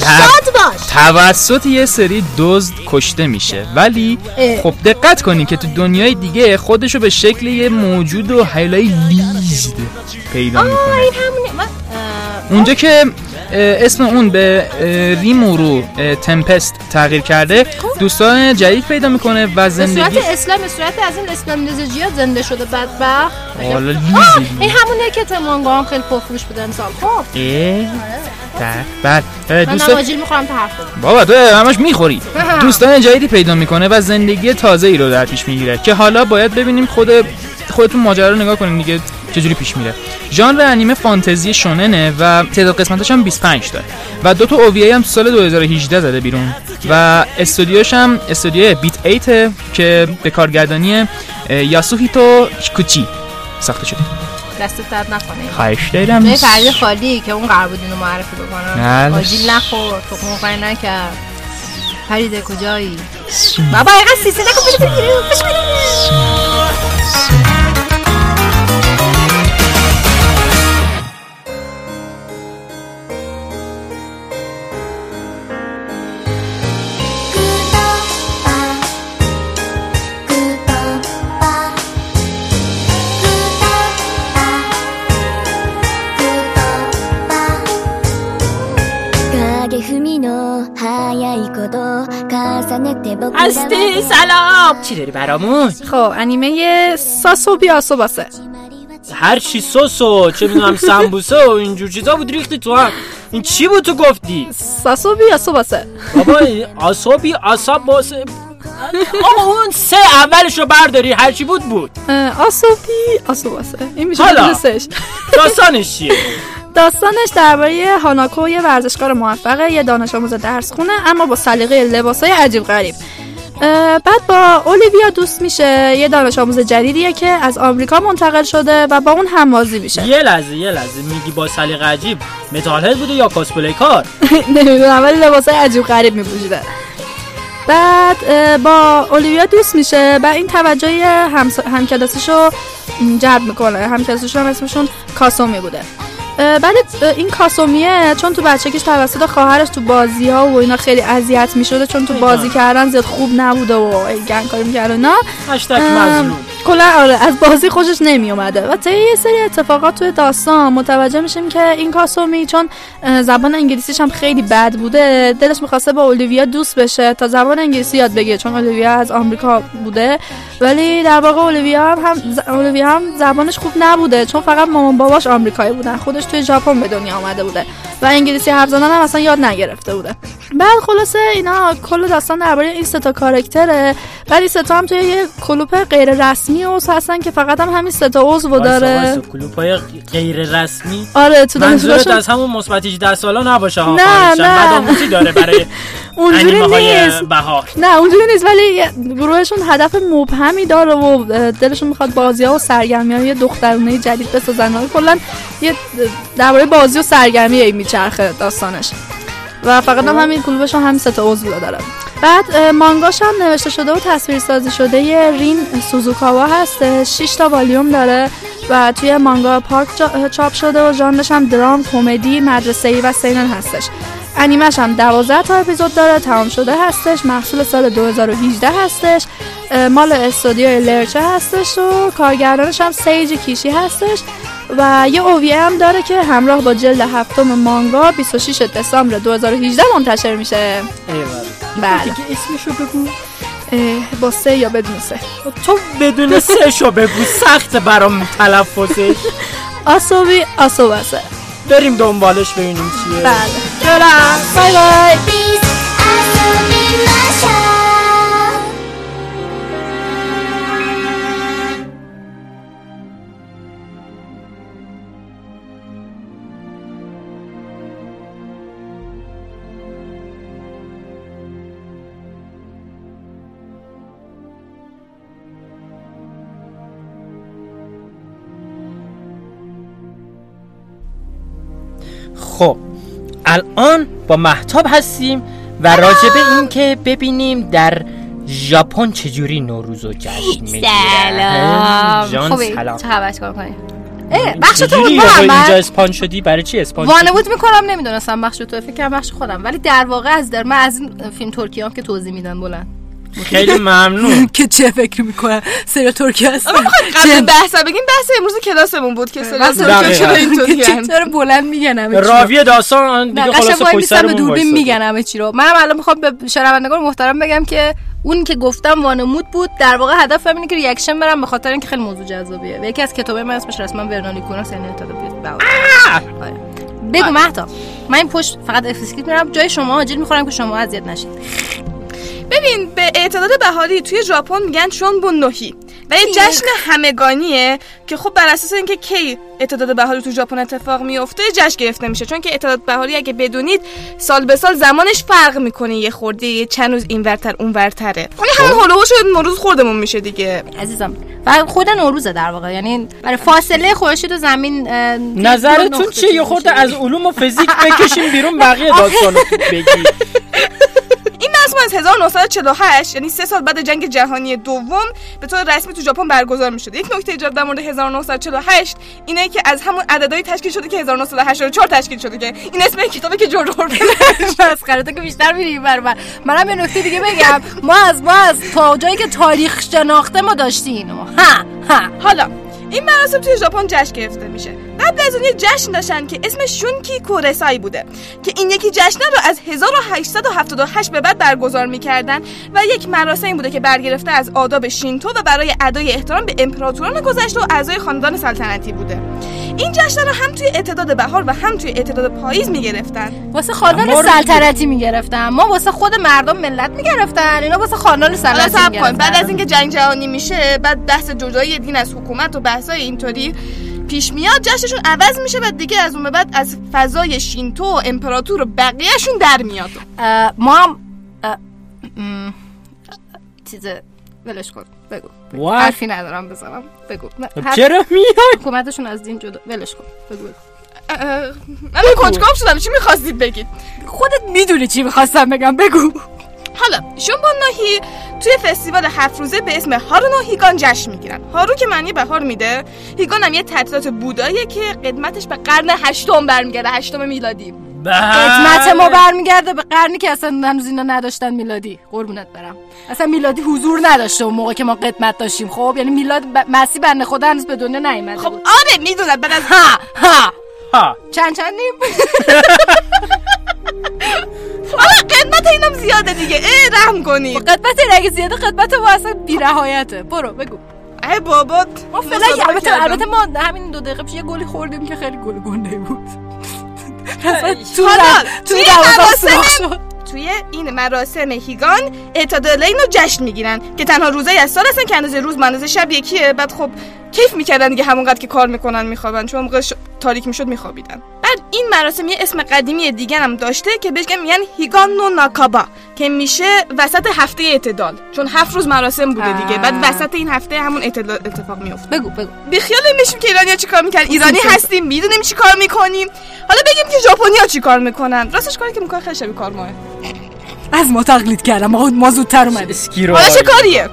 شاد باش. توسط یه سری دزد کشته میشه. ولی اه. خب دقت کنی که تو دنیای دیگه خودشو به شکل یه موجود هیولای لزج پیدا می‌کنه. اونجا که اه، اسم اون به ریمورو تمپست تغییر کرده. دوستان جدید پیدا می‌کنه و زندگی صورت اسلام صورت از این اسلام نزجیات زنده شده بدبخت. حالا این همونه که تو مانگا هم خیلی پرفروش بود امسال. خب. بله اه، من می‌خورم تا حرف بزنم بابا تو همش می‌خوری. *laughs* دوستان جدیدی پیدا می‌کنه و زندگی تازه ای رو در پیش می‌گیره که حالا باید ببینیم خود خودتون ماجرا رو نگاه کنین دیگه چجوری پیش میره. ژانر انیمه فانتزی شوننه و تعداد قسمتاش هم 25 داره. و دو تا اووی هم تو سال 2018 زده بیرون. و استودیوش هم استودیو بیت 8 که به کارگردانی یاسوهیتو کوچی ساخته شده. دستت درد نکنه. خواهش دارم. نه فرید خالی که اون قرار بود اینو معرفی بکنم بله. آجیل نخور تو موقعی نکرد. فریده کجایی؟ بابا اینقدر سیسه نکن بده بگیری بش بگیری. هستی سلام. چی داری برامون؟ خب انیمه ساسو بیاسو باسه. هر چی سوسو چه می‌دونم سمبوسه و اینجور چیزا بود ریختی تو هم این چی بود تو گفتی؟ ساسو بیاسو باسه. بابا آسابی آساب باسه. آقا اون سه اولش رو برداری هر چی بود بود. آسوبی آسو باسه. این میشه حالا. داستانش چیه؟ *laughs* داستانش درباره هاناکو یه ورزشکار موفقه یه دانش آموز درس خونه اما با سلیقه لباسای عجیب غریب. بعد با اولیویا دوست میشه یه دانش آموز جدیدیه که از آمریکا منتقل شده و با اون همبازی میشه. یه لحظه یه لحظه. میگی با سلیقه عجیب؟ metalhead بوده یا cosplay کار؟ *laughs* نمی‌دونم ولی لباسای عجیب غریب میپوشیده. بعد با اولیویا دوست میشه و این توجه. همکلاسیشو جلب می‌کنه. همکلاسیشو هم اسمشون کاسومی بوده. بعد اه، این کاسومیه چون تو بچگیش توسط خواهرش تو بازی ها و اینا خیلی اذیت می‌شده چون تو بازی کردن زیاد خوب نبوده و گند کاری می‌کرد و اینا. هشتگ مظلوم. کلا آره از بازی خوشش نمی اومده و طی یه سری اتفاقات توی داستان متوجه میشیم که این کاسومی چون زبان انگلیسیش هم خیلی بد بوده دلش می‌خواسته با اولیویا دوست بشه تا زبان انگلیسی یاد بگیره چون اولیویا از آمریکا بوده. ولی در واقع اولیویا هم, هم ز- اولیویا هم زبانش خوب نبوده چون فقط مامان باباش آمریکایی بودن خودش توی ژاپن به دنیا آمده بوده و انگلیسی حرف زدن هم اصلا یاد نگرفته بوده. بعد خلاصه اینا کل داستان درباره این سه تا کاراکتره بعد این سه هم توی یه کلوپ غیر رسمی عضو هستن که فقط هم همین سه تا عضو داره. وایسا، کلوپای غیر رسمی. آره تو منظورت از همون مثبت 18 سالا نباشه ها نه،. نه. داره برای *laughs* اونجوری های نیست. بهار. نه اونجوری نیست ولی گروهشون هدف مبهمی داره و دلشون می‌خواد بازی ها و سرگرمی های دخترونه جدید بسازن. کلا یه درباره بازی و سرگرمی میچرخه داستانش. و فقط هم همین کلوبش هم سه تا عضو داره بعد مانگاش هم نوشته شده و تصویر سازی شده رین سوزوکاوا هست. 6 تا والیوم داره و توی مانگا پارک چاپ شده و ژانرش هم درام کمدی مدرسه ای و سینن هستش. انیمش هم 12 تا اپیزود داره تمام شده هستش. محصول سال 2018 هستش. مال استودیو لرچه هستش و کارگردانش هم سیج کیشی هستش. و یه اوویه هم داره که همراه با جلد هفتم مانگا 26 دسامبر 2018 منتشر میشه. بله. دیگه اسمشو بگو. با سه یا بدون سه. تو بدون سه شو بگو. سخت برام تلفظش. *laughs* آسوبی آسوبسه بریم دنبالش ببینیم چیه. بله. برم بای بای. خب الان با محتاب هستیم و راجع به این که ببینیم در ژاپن چجوری نوروز و جشن می‌گیرن سلام. جان سلام. بخش تو بود اینجا اسپان شدی؟ برای چی اسپان شدی؟ وانمود می‌کنم نمی‌دونستم بخش تو فکر کنم بخش خودم. ولی در واقع از در من از این فیلم ترکیه هم که توضیح میدن بلند. خیلی ممنون. *laughs* که چه فکر می‌کنه؟ سریال ترکیه هست. قبل بحث بگیم بحث امروز کلاسمون بود که سریال ترکیه دقیقاً. چرا اینطوری *laughs* چرا بلند میگن همه چی رو؟ راوی داستان دیگه خلاص پشت سرمون. میگن همه چی رو. منم الان می‌خوام به شنوندگان محترم بگم که اون که گفتم وانمود بود. در واقع هدفم اینه که reaction برم به خاطر اینکه خیلی موضوع جذابیه. و یکی از کتابای من اسمش رسما vernal equinox ئه یعنی اطلاع بیاد آره. بگو مهتا. من این پشت فقط off-screen میرم. جای شما آجیل می‌خورم که شما اذیت نشید. ببین به اعتدال بهاری توی ژاپن میگن 春分の日 و یه جشن همگانیه که خب بر اساس اینکه کی اعتداد بهاری تو ژاپن اتفاق میفته جشن گرفته میشه. چون که اعتداد بهاری اگه بدونید سال به سال زمانش فرق می‌کنه. یه خورده یه چند روز اینورتر اونورتره. ولی همون هولوش نوروز خوردمون میشه دیگه. عزیزم و خود نوروزه در واقع. یعنی برای فاصله خورشید و زمین نظرتون چیه؟ یه. خورده از علوم و فیزیک بکشیم بیرون بقیه *laughs* داستانو بگی. این *laughs* 1948 یعنی سه سال بعد جنگ جهانی دوم به طور رسمی تو ژاپن برگزار می شده یک نکته ایجاد در مورد 1948 اینه که از همون عددهایی تشکیل شده که 1984 تشکیل شده که این اسم کتابی که جورج اورول مسخره تو که بیشتر میری بر من منم یه نکته دیگه بگم. ما از ما از تا جایی که تاریخ شناخته ما داشتی اینو ها ها. حالا این مراسم توی ژاپن جشن گرفته میشه. قبل از اون یه جشن داشتن که اسمش شونکی کورسای بوده که این یکی جشن رو از 1878 به بعد برگزار می‌کردن و یک مراسمی بوده که برگرفته از آداب شینتو و برای ادای احترام به امپراتوران گذشته و اعضای خاندان سلطنتی بوده. این جشن رو هم توی اعتداد بهار و هم توی اعتداد پاییز می‌گرفتن. واسه خاندان سلطنتی می‌گرفتن. ما واسه خود مردم ملت می‌گرفتن. اینا واسه خاندان سلطنتی بعد از اینکه جنگ جهانی میشه بعد بحث جدایی دین از حکومت و بحثای اینطوری پیش میاد جشنشون عوض میشه و دیگه از اون به بعد از فضای شینتو و امپراتور و بقیهشون در میاد. ما هم چیز ولش کن بگو. What? حرفی ندارم بزنم بگو. خب چرا میای؟ حکومتشون از دین جدا ولش کن. بگو بگو. من کنجکاو شدم چی می‌خواستید بگید خودت می‌دونی چی می‌خواستم بگم بگو. حالا شنبون ناهی توی فستیوال هفت روزه به اسم هارونو هیگان جشن می‌گیرن. هارو که معنی بهار میده هیگان هم یه تعطیلات بوداییه که قدمتش به قرن هشتم برمیگرده هشتم میلادی. قدمت ما برمیگرده به قرنی که اصلا هنوز اینا نداشتن میلادی. قربونت برم. اصلا میلادی حضور نداشته اون موقع که ما قدمت داشتیم. خب یعنی میلاد ب... مسیح بنده خدا هنوز به دنیا نیومده خب آره می‌دونم بعد از ها ها. ها. چند چندیم؟ *laughs* قدمت اینم زیاده دیگه. اه رحم کنی. قدمت این اگه زیاده قدمت ما اصلا بی‌نهایته برو بگو. ای بابا ما فعلا البته. البته ما همین دو دقیقه پیش یه گلی خوردیم که خیلی گل گنده بود. *laughs* تو توی مراسم- توی این مراسم هیگان اعتدال اینو جشن می‌گیرن که تنها روزای از سال هستن که اندازه روز اندازه شب یکیه. بعد خب کیف می‌کردن دیگه همونقدر که کار می‌کنن میخوابن. چون موقع. تاریک می‌شد میخوابیدن. بعد این مراسم یه اسم قدیمی دیگه هم داشته که بهش میگن هیگان نو ناکابا که میشه وسط هفته اعتدال. چون هفت روز مراسم بوده دیگه. بعد وسط این هفته همون اعتدال اتفاق میفته بگو بگو. بیخیال میشیم که ایرانیا چیکار می‌کنن ایرانی هستیم می‌دونیم چیکار می‌کنیم. حالا بگیم که ژاپنیا چیکار می‌کنن. راستش کاری که می‌کنن خیلی شبیه کار ماه. از ما تقلید کردم. ما, زودتر اومدیم. حالا چه کاریه؟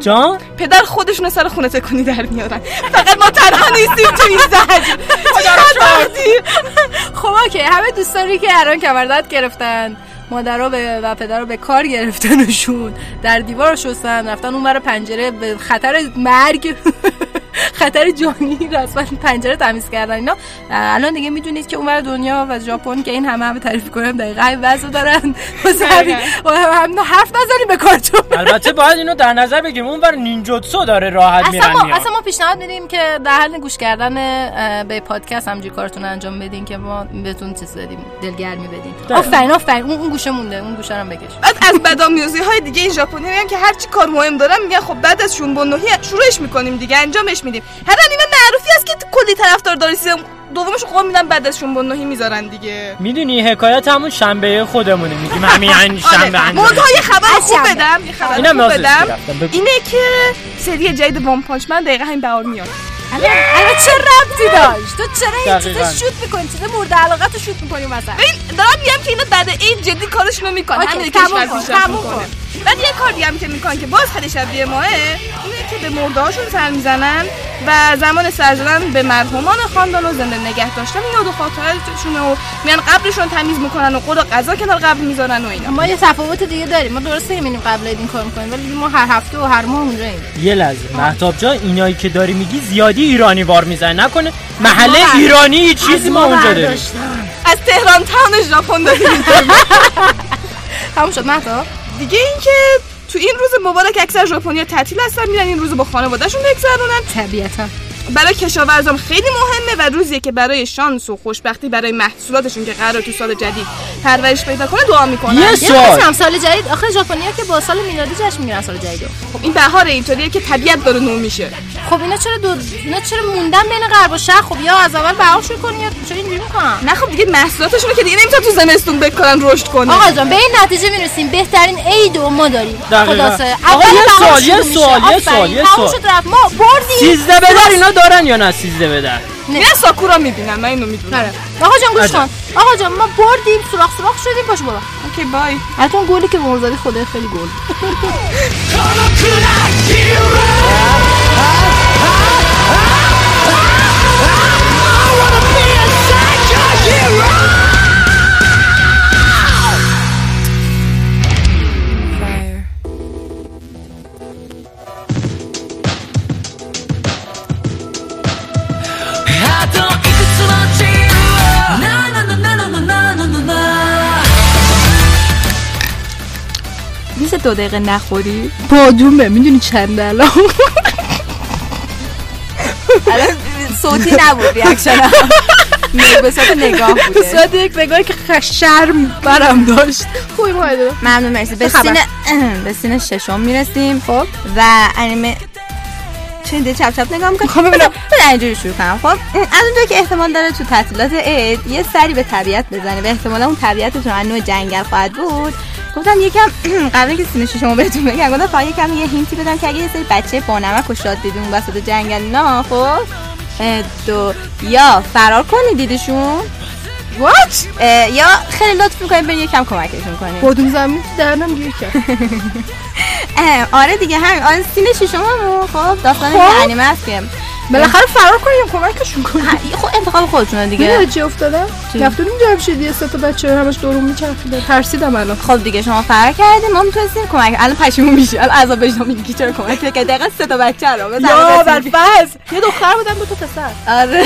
جان؟ پدر خودشون سر خونه تکونی در میارن فقط ما تنها نیستیم تو این زهر خب اوکی. همه دوستانی که الان کمردت گرفتن مادرها به و پدر رو به کار گرفتنشون در دیوار شستن رفتن اون پنجره به خطر مرگ. خطر جانی رسما پنجره تمیز کردن اینا. الان دیگه می‌دونید که اون دنیا و ژاپن که این همه همه تعریف کنم دقیقا این وضع دارن. همین هم حرف نزنیم به کارتون. البته باید اینو در نظر بگیریم. اون بر نینجوتسو داره راحت اصلا میرن ما. اصلا ما پیشنهاد میدیم که در حال گوش کردن به پادکست همجوری کارتون انجام بدین که ما بهتون چیز بدیم دلگرمی بدیم آفرین آفرین. اون اون گوشه مونده. اون گوشه رو هم بکش. بعد از بدآمیزی های دیگه این ژاپنی میگن که هر چی کار مهم دارن میگن خب بعد از شونبون نوهی شروعش می‌کنیم دیگه انجامش میدیم. هر انیمه معروفی است که کلی طرفدار داره season دومش قول میدن بعد از 春分の日 می‌ذارن دیگه. می‌دونی حکایت همون شنبه خودمونه. میگیم همین این شنبه آره انجام یه خبر از خوب. بدم یه خبر اینم خوب رازش بدم. اینه که سری جدید One Punch Man دقیقا همین بهار میاد. الان چه ربطی داشت؟ تو چرا این دقیقاً. چیز شوت می‌کنی؟ چیز مورد علاقه تو شوت می‌کنی مثلا؟ ببین دارم میگم که اینا بعد عید جدی کارشون رو می‌کنن همین تموم کشور کن، پیشرفت می‌کنه. بعد یه کار دیگه هم که می‌کنن که باز خیلی شبیه ما اینه که به مرده هاشون سر می‌زنن و زمان سر زدن به مرحومان خاندان و زنده نگه داشتن. یاد و خاطراتشون و میان قبرشون تمیز می‌کنن و قول و غذا کنار قبر می‌ذارن و اینا. ما یه تفاوت دیگه داریم. ما درسته که میریم قبل عید این کار می‌کنیم ولی ما هر هفته و هر ماه اونجاییم یه لحظه. محتاب جان اینایی که داری میگی زیادی ایرانی وار می‌زنه نکنه محله ایرانی چیزی ما اونجا داریم. از تهران تاون ژاپن داریم. *laughs* تموم شد. مهتا دیگه اینکه تو این روز مبارک اکثر ژاپنیا تعطیل هستن میرن این روز با خانوادهشون بگذرونن. طبیعتا. برای کشاورزام خیلی مهمه و روزیه که برای شانس و خوشبختی برای محصولاتشون که قرار تو سال جدید پرورش پیدا کنه دعا می‌کنن. یه سوال. هم سال جدید؟ آخه ژاپنیا که با سال میلادی جشن می‌گیرن سال جدیدو خب این بهار اینطوریه که طبیعت داره نو میشه. خب اینا چرا دو اینا چرا موندن بین غرب و شرق؟ خب یا از اول بهار شروع کنی یا چرا اینجوری می‌کنن؟ نه خب دیگه محصولاتشون که دیگه نمی‌تونن تو زمستون بکنن رشد کنه. آقا جان به این نتیجه می‌رسیم. بهترین عید و ما داریم. خلاصه آقا، اول یه سوال، یه. سوال، یه. سوال، یه ما بردیم. سیزده بدر اینا دارن یا نه سیزده بدر میرن ساکورا می‌بینن من اینو می‌دونم آره آقا جان گوش. کن. آقا جان ما بردیم سوراخ سوراخ شدیم پاشو بابا اوکی بای. اون گلی که مرزادی خدا خیلی گل. دو دقیقه نخوری؟ بادومه می‌دونی چند الان؟ صوتی نبود reaction به صورت نگاه بوده. صورت یک نگاهی که شرم برم داشت. خوبی مایده ممنون مرسی. به خبر؟ سین *clears throat* به سین ششم می‌رسیم. خب. و انیمه چه ده چپ چپ نگاه می‌کنم. خب ببینم اینجوری شروع کنم. خب از اونجا که احتمال داره تو تعطیلات عید یه سری به طبیعت بزنه. و احتمالا اون طبیعتتون از نوع جنگل خواهد بود. گفتم یکم *clears throat* قبل که سینه رو بهتون بگم گفتم فقط یکم یه هینتی بدم که اگه یه سری بچه بانمک و شاد دیدیم اون وسط جنگل نه خب؟ دو یا فرار کنی دیدشون؟ وات اه، یا خیلی لطف می‌کنیم بریم یکم کمکشون کنیم بادوم زمین درنم گیر کرد. *laughs* آره دیگه همین آره سینه هم خب؟ داستان خب. انیمه است که بالاخره فرار کنیم. کمکشون کنیم ه- خب انتخاب خودتونه دیگه. می‌دونی چی افتادم رفتم جمع شدی یه سه تا بچه همش دورم میچرخیدن. ترسیدم الان. خب دیگه شما فرار کردیم ما می‌تونستیم کمک الان پشیمون میشی الان عذاب وجدان میگی که چرا کمک نکردی دقیقا سه تا بچه رو یا. برفز یه دختر بودن دو تا پسر. آره.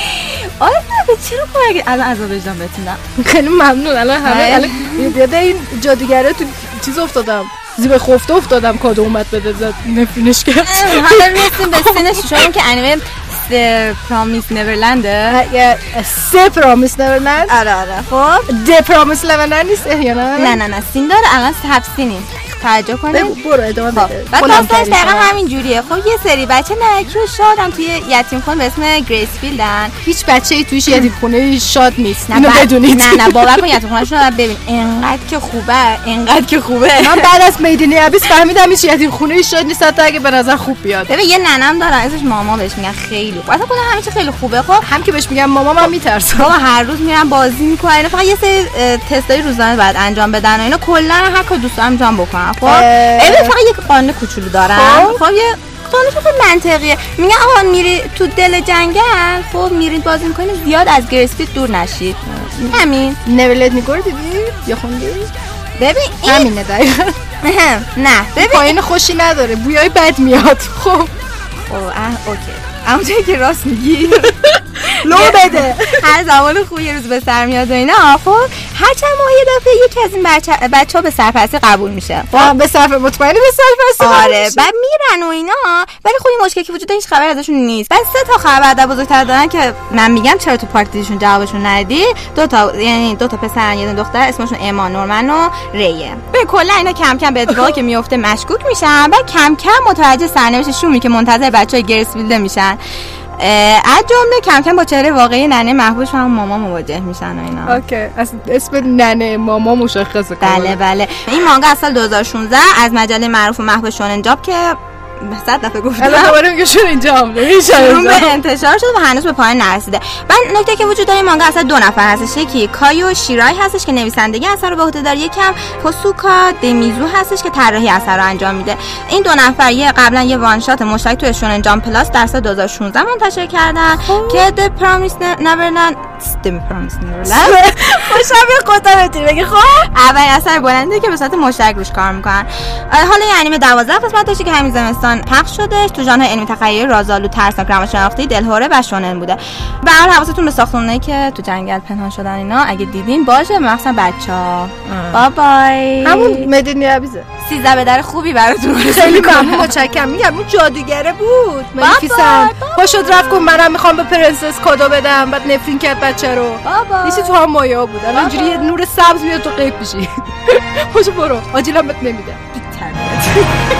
*laughs* آره چرا کمک الان عذاب وجدان بتونم خیلی ممنون. الان همه آره. الان این جادوگره تو چیز افتادم. زیب خفته افتادم کادو اومد بده زد. نفرینش کرد. حالا می‌رسیم به *laughs* سین ششم که انیمه Promised Neverland ه یه سه Promised Neverland آره آره. خب. ده Promised Neverland نیست یا نه؟ نه نه نه. سین داره الان هفت سینیم. توجه کنید برو ادامه خب بده. بعد داستانش دقیقا. همین جوریه خب یه سری بچه نرکی و شادن توی یتیم خونه به اسم Grace Field ن. هیچ بچه ای تویش یه خونه شاد نیست. نه اینو بدونید. نه نه باور کن *laughs* یتیم خونه‌شون رو ببین. انقدر که خوبه انقدر که خوبه. من بعد از می‌دونی Abyss فهمیدم هیچ یتیم خونه شاد نیست. حتی اگه به نظر خوب بیاد. ببین یه ننم دارن. اسمش ماما بهش میگن. خیلی خوب. اصلا کلا همه چی خیلی خوبه خب؟ هم که بهش میگم ماما من میترسم. بابا هر روز میرن بازی می‌کنن. فقط یه سری تستای روزانه بعد انجام بدن و اینا. کلا هر کار دوست دارن انجام بکنن. خب. ببین فقط یک قانون کوچولو دارن خب. خب یه قانونش خیلی منطقیه. میگن آقا میری تو دل جنگل خب میرید بازی می‌کنید زیاد از گریسفیت دور نشید. همین. نورلت میگور دیدی؟ یا خوندی؟ ببین این همینه دقیقا. نه. ببین پایین خوشی نداره. بویای بد میاد. خب. خب اه، اوکی. اما جایی که راست میگی. *laughs* لو بده. هر زمان خوبی یه روز به سر میاد و اینا خب هر چند ماه یه دفعه یکی از این بچه بچه ها به سرپرستی قبول میشه. خب. به صرف مطمئنی به صرف آره بعد میرن و اینا ولی خب این مشکلی که وجود هیچ خبری ازشون نیست. بعد سه تا خبر در بزرگتر دارن که من میگم چرا تو پارک دیدیشون جوابشون ندی. دو تا یعنی دو تا پسر یه دختر اسمشون اما نورمن و ریه به کلا اینا کم کم به اتفاقی که میفته مشکوک میشن. بعد کم کم متوجه سرنوشت شومی که منتظر بچهای گرسفیلد میشن. از جمله کم کم با چهره واقعی ننه محبوبش هم ماما مواجه میشن و اینا. اوکی. از اسم ننه ماما مشخصه بله بله. این مانگا از سال 2016 از مجله معروف و محبوب شونن جامپ که صد دفعه الان گفتم دوباره میگه شون اینجا به انتشار شده و هنوز به پایان نرسیده. بعد نکته که وجود داره مانگا اصلا دو نفر هستش. یکی کایو شیرای هستش که نویسندگی اثر رو به عهده داره. یکم پوسوکا دمیزو هستش که طراحی اثر رو انجام میده. این دو نفر یه قبلا یه وان شات مشترک توی شونن جام پلاس در سال 2016 منتشر کردن که The Promised Neverland The Promised Neverland. *laughs* خوشم خدا بتونی بگی خب. اولین اثر بلنده که به صورت مشترک روش کار می‌کنن. حالا این انیمه 12 قسمت داشته که همین زمستان پخش شده. تو ژانر انیمه تخیلی رازآلو ترسناک روانشناختی دلهوره و شونن بوده. به هر حواستون به ساختمونایی که تو جنگل پنهان شدن اینا اگه دیدین باشه مخصوصا بچه‌ها. بای بای همون مدینی عبیزه 13 به در خوبی براتون خیلی ممنون متشکرم میگم اون جادوگره بود. ملیفیسن. پاشد رفت گفت منم می‌خوام به پرنسس کادو بدم. بعد نفرین کرد بچه رو. بابا تو هم مایا بود. الان اینجوری یه نور سبز میاد تو قیب میشی. *laughs* پاشو برو. آجیلم بهت نمیدم *laughs*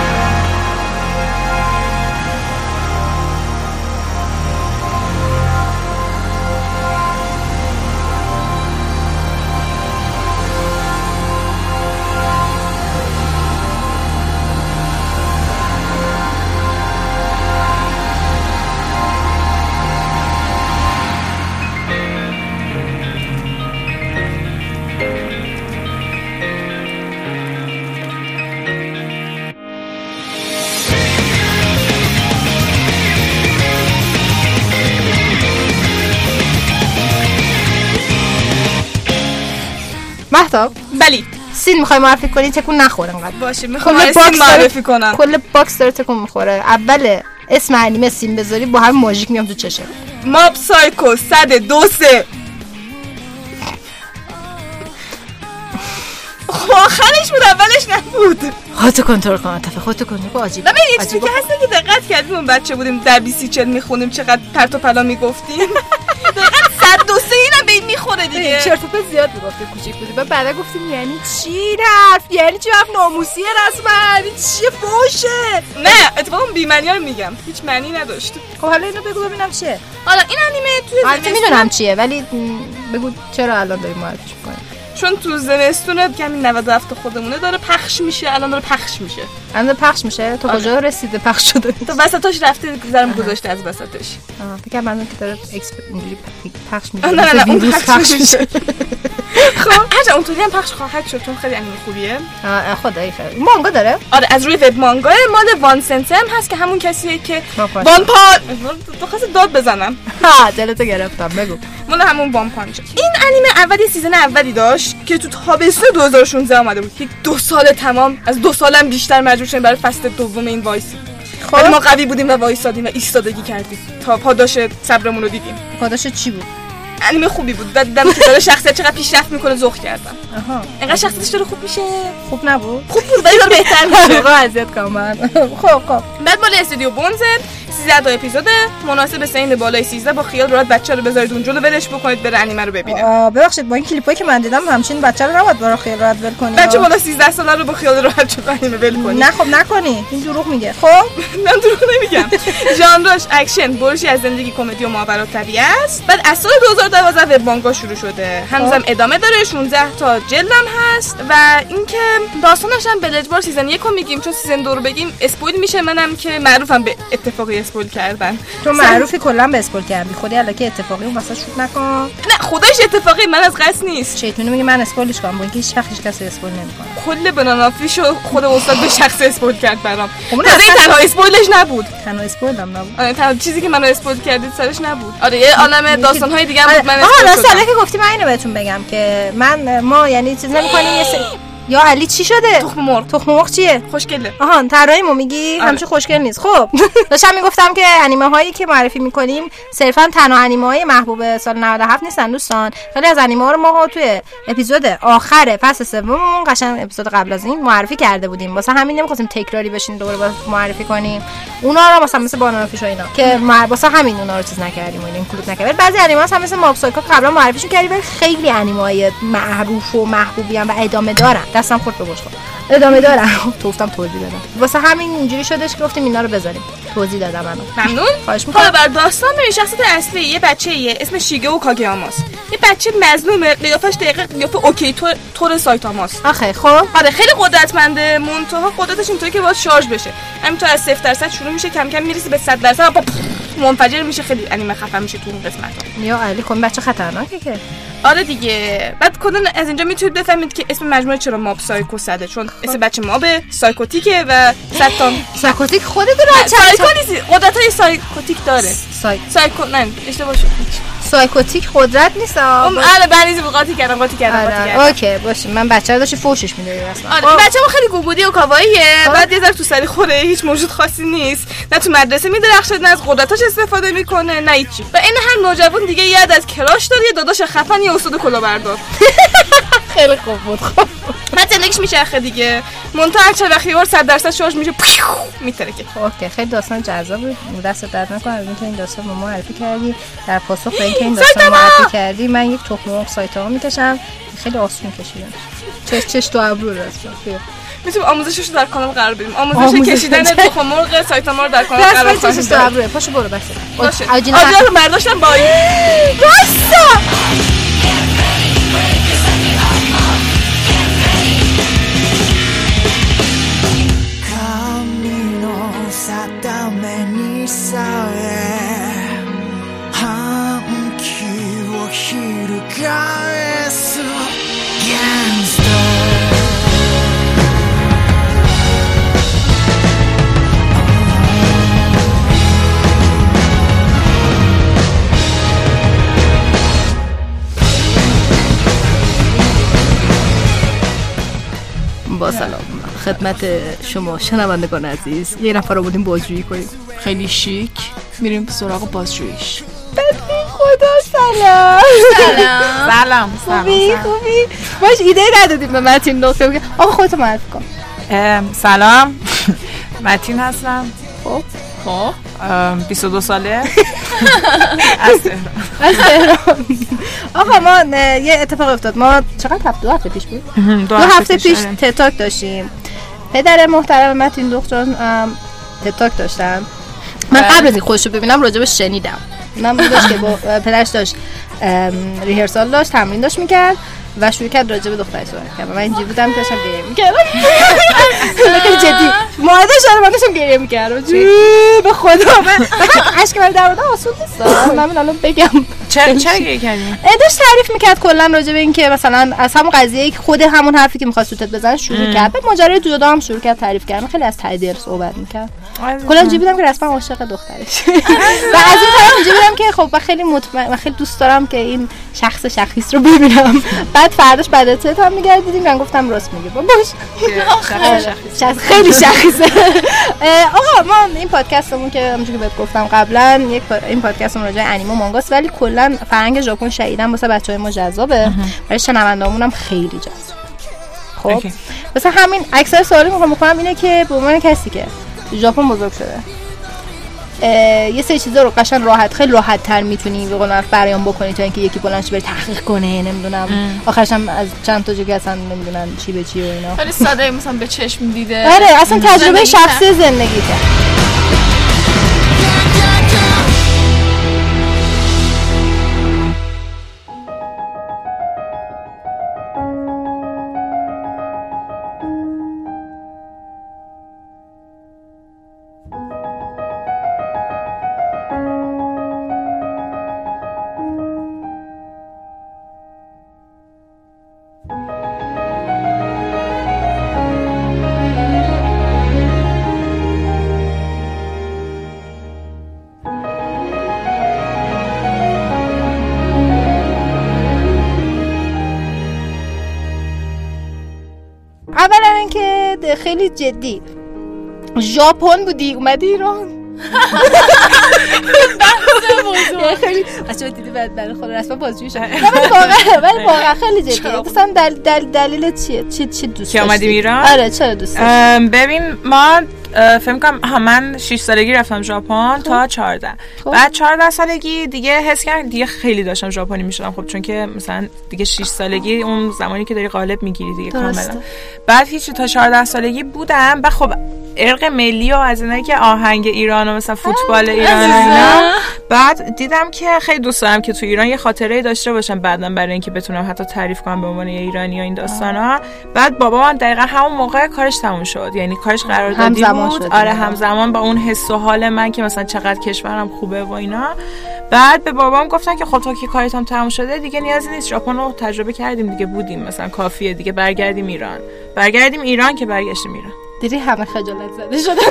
مهتاب بلی سین می‌خوای معرفی کنی؟ تکون نخور انقدر. باشه می‌خوام کل باکس داره- معرفی کنم. کل باکس داره تکون می‌خوره. اول اسم انیمه سین بذاری با هر ماژیک میام تو چشه. ماب سایکو صد دو سه. خب آخرش بود اولش نبود. خودتو کنترل کن عاطفه خودتو کنترل کن. عجیب. ببین یه چیزی. که هست که دقت کردیم اون بچه بودیم در بیسی چل می‌خونیم چقدر پرت و پلا می‌گفتیم. دقیقا *laughs* صد دو سه اینم به این می‌خوره دیگه. چرت و پرت زیاد می‌گفته کوچیک بودی بعد بعدا گفتیم یعنی چی حرف یعنی چی حرف ناموسیه رسما. یعنی چیه فوشه؟ نه اتفاقا بیمعنی رو میگم. هیچ معنی نداشت. خب حالا اینو بگو ببینم چیه. حالا این انیمه توی البته زمستون- می‌دونم چیه ولی بگو چرا الان داری معرفیش می‌کنی چون تو زمستون همین 97 خودمونه داره پخش میشه الان داره پخش میشه. الان پخش میشه؟ تو آره. کجا رسیده پخش شده؟ تو وسطاش رفته زرم گذاشته از وسطش. فکر الان که داره اکسپ اینجوری پخش میشه نه نه نه پخش میشه. خب. *laughs* هرچند اونطوری هم پخش خواهد شد چون خیلی انیمه خوبیه. آه، خدایی خیلی. مانگا داره؟ آره از روی وب مانگا. مال وان sensei هم هست که همون کسیه که وان تو خواست داد بزنم. *laughs* ها دلتو گرفتم بگو. مال همون One Punch این انیمه اول یه season اولی داشت که تو تابستون 2016 آمده بود. که دو سال تمام از دو سالم بیشتر مجبور شدیم برای فصل دوم این وایسی. خب. ما قوی بودیم و وایسادیم و ایستادگی کردیم. تا پاداش صبرمون رو دیدیم. پاداش چی بود؟ انیمه خوبی بود. و دیدم که داره شخصیت چقدر پیشرفت می‌کنه ذوق کردم. آها. انقدر شخصیتش داره خوب میشه. خوب نبود؟ خوب بود ولی داره بهتر میشه *laughs* واقعا اذیت کنم من. *laughs* خب خب. بعد مال استودیو بونزد 13 تا اپیزوده مناسب سن بالای 13 با خیال راحت بچه رو بذارید اونجا رو ولش بکنید بره انیمه رو ببینه. ببخشید با این کلیپایی که من دیدم همچین بچه رو نباید برای خیال راحت ول کنی. بچه بالا 13 ساله رو با خیال راحت شد انیمه ول کنید نه خب نکنی. این دروغ میگه. خب؟ *laughs* من دروغ نمیگم. ژانرش اکشن برشی از زندگی کمدی و ماورا طبیعه است. بعد از سال 2012 وب مانگا شروع شده. هنوزم ادامه داره 16 تا جلدم هست و اینکه داستانش هم بلج بار season یک رو میگیم چون season دو رو بگیم spoil میشه. منم که معروفم به اتفاقی spoil کردن. تو معروفی کلا به spoil کردی. خودی الکی اتفاقی اون واسه شوت نکن. نه خودش اتفاقی من از قصد نیست. شیطونی میگه من spoil ش کنم با اینکه هیچ وقت هیچ کسی spoil نمی‌کنه. کل Banana Fish و خود استاد به شخص spoil کرد برام. خب اون تنها اسپویلش نبود. تنها اسپول هم نبود. آره تنها چیزی که منو اسپویل کردید سرش نبود. آره یه عالم داستان های دیگه هم حالا شدم. که گفتی من اینو بهتون بگم که من ما یعنی چیز نمی‌کنیم یه یا علی چی شده؟ تخم مرغ. تخم مرغ چیه؟ خوشگله. آهان طراحیمو میگی؟ آره. همچه خوشگل نیست. خب *laughs* داشتم می‌گفتم که انیمه هایی که معرفی می‌کنیم صرفا تنها انیمه های محبوب سال 97 نیستن دوستان. خیلی از انیمه ها رو ما توی اپیزود آخر فصل سوممون قشنگ اپیزود قبل از این معرفی کرده بودیم. واسه همین نمی‌خواستیم تکراری بشین دوباره معرفی کنیم. اونا رو مثلا مثل بانانا فیش و اینا که واسه همین اونا رو چیز نکردیم و اینکلود نکردیم. بعضی انیمه هم مثل ماب قبلا معرفیشون کردیم خیلی انیمه های معروف و محبوبی هم و ادامه دارن. دستم خورد به بشقا ادامه دارن *laughs* تو گفتم توضیح دادم. واسه همین اینجوری شدش که گفتیم اینا رو بذاریم. توضیح دادم منو ممنون. خواهش می‌کنم. حالا بر داستان بریم شخصیت اصلی یه بچه یه اسم شیگه و کاگیاماست یه بچه مظلومه قیافش دقیقه قیافه اوکی تو تور سایتاماست آخه خب. آره خیلی قدرتمنده منتها قدرتش اینطوری که باید شارژ بشه. همینطور از 0 درصد شروع میشه کم کم می‌رسه به 100 درصد منفجر میشه خیلی انیمه خفن میشه تو اون قسمت. یا علی کن بچه خطرناکه که. آره دیگه. بعد کلا از اینجا می‌تونید بفهمید که اسم مجموعه چرا ماب سایکو صده چون اسم بچه مابه سایکوتیکه و تا *gasps* سایکوتیک خودت رو سایکو نیست. قدرت های سایکوتیک داره. سای... سایکو نه اشتباه شد. سایکوتیک قدرت نیست. اون آره بنیزی قاطی کردم قاطی کردم آره اوکی باشه من بچه رو داشتی فوشش می‌دادی اصلا. آره خب. بچه خیلی گوگودی و کاواییه بعد یه ذره تو سری خوره هیچ موجود خاصی نیست. نه تو مدرسه میدرخشه نه از قدرتاش استفاده می‌کنه نه هیچی. و این هر نوجوان دیگه یاد از کراش داره یه داداش خفن یه استاد کلاهبردار *laughs* خیلی خوب بود. خب. بعد زندگیش میچرخه دیگه. منتها هر چه وقتی یه 100 درصد شارژ میشه میترکه اوکی خیلی داستان جذاب بود. دست درد نکنه از اینکه این داستان ما معرفی کردی در پاسخ به اینکه این داستان معرفی کردی من یک تخم مرغ سایتا می‌کشم. خیلی آسون کشیدم. چش چش تو ابرو راست بیا. می‌تونیم آموزشش رو در کانال قرار بدیم. آموزش آموزش. کشیدن تخم مرغ سایتاما رو در کانال قرار خواهیم چشش تو داد ابروه. پاشو برو بس. باشه. آجینا رو برداشتم با *gasps* راستا خدمت شما شنوندگان عزیز. یه نفر رو بودیم بازجویی کنیم. خیلی شیک. میریم سراغ بازجوییش. خدا سلام. سلام. *laughs* خوبی خوبی. باش ایده ندادیم به متین نقطه بگه آقا خودتو معرفی کن. ام، سلام. *laughs* متین هستم. خب. خب. 22 ساله. *laughs* از تهران. آقا ما یه اتفاق افتاد. ما چقدر هفته دو هفته پیش بود؟ دو دو هفته پیش آره. تتاک داشتیم. پدر محترم متین دختران تتاک داشتن من قبل از این خودش رو ببینم راجبش شنیدم. من بودش که با *laughs* پدرش داشت ریهرسال داشت تمرین داشت می‌کرد و شروع کرد راجع به دخترش صحبت کرد من اینجوری بودم که داشتم گریه می‌کردم. *laughs* خیلی جدی. مادرش داره من داشتم گریه می‌کردم. به خدا. *laughs* من اشک من در مورد آسون نیست من الان بگم. چرا چرا گریه کردی؟ داشت تعریف می‌کرد کلا راجع به اینکه مثلا از همون قضیه که خود همون حرفی که می‌خواست سوتت بزنه شروع کرد. بعد ماجرای جدا هم شروع کرد تعریف کردن. خیلی از دل صحبت می‌کرد. کلا اینجوری بودم که رسما عاشق دخترش. *laughs* و از این طرف اینجوری بودم که خب خیلی مطمئن خیلی دوست دارم که این شخص شخیص رو ببینم. بعد فرداش بعد از هم میگردیدیم من گفتم راست میگه با باش. شخص خیلی شخیصه آقا ما این پادکستمون که همونجوری که بهت گفتم قبلا یک این پادکستمون راجع انیمه مانگاست ولی کلا فرهنگ ژاپن شدیدن واسه بچهای ما جذابه. برای شنوندهامون هم خیلی جذاب خب. واسه همین اکثر سوالی می‌خوام بکنم اینه که به عنوان کسی که ژاپن بزرگ شده. یه سری چیزا رو قشنگ راحت خیلی راحت تر می‌تونی به قول بیان بکنی تا اینکه یکی بلند شه بره تحقیق کنه نمی‌دونم. آخرش هم از چند تا جا که اصلا نمی‌دونن چی به چی و اینا. خیلی ساده مثلا به چشم دیده. آره اصلا تجربه شخصی زندگیته. خیلی جدی. ژاپن بودی اومدی ایران. خیلی بچه‌ها دیدی بعد برای خود رسما بازجویی شد. ولی واقعا خیلی جدی. مثلا دل دل دلیل چیه؟ چی چی دوست که اومدیم داشتی؟ ایران؟ آره چرا دوست داشتی؟ ببین ما فکر کنم ها من 6 سالگی رفتم ژاپن تا 14 خب. بعد 14 سالگی دیگه حس کردم دیگه خیلی داشتم ژاپنی می‌شدم خب چون که مثلا دیگه 6 سالگی اون زمانی که داری غالب می‌گیری دیگه درسته. کاملا بعد هیچی تا 14 سالگی بودم بعد خب ارق ملی و از اینایی که آهنگ ایران و مثلا فوتبال ایران و اینا. بعد دیدم که خیلی دوست دارم که تو ایران یه خاطره داشته باشم بعدا برای اینکه بتونم حتی تعریف کنم به عنوان یه ایرانی و این داستانا. بعد بابا من دقیقا همون موقع کارش تموم شد. یعنی کارش قراردادی همزمان بود. آره همزمان با اون حس و حال من که مثلا چقدر کشورم خوبه و اینا. بعد به بابام گفتن که خب تو که کارت هم تموم شده دیگه نیازی نیست. ژاپن رو تجربه کردیم دیگه بودیم مثلا کافیه دیگه. برگردیم ایران. برگردیم ایران که برگشتیم ایران. دیدی همه خجالت زده شدن؟ *laughs*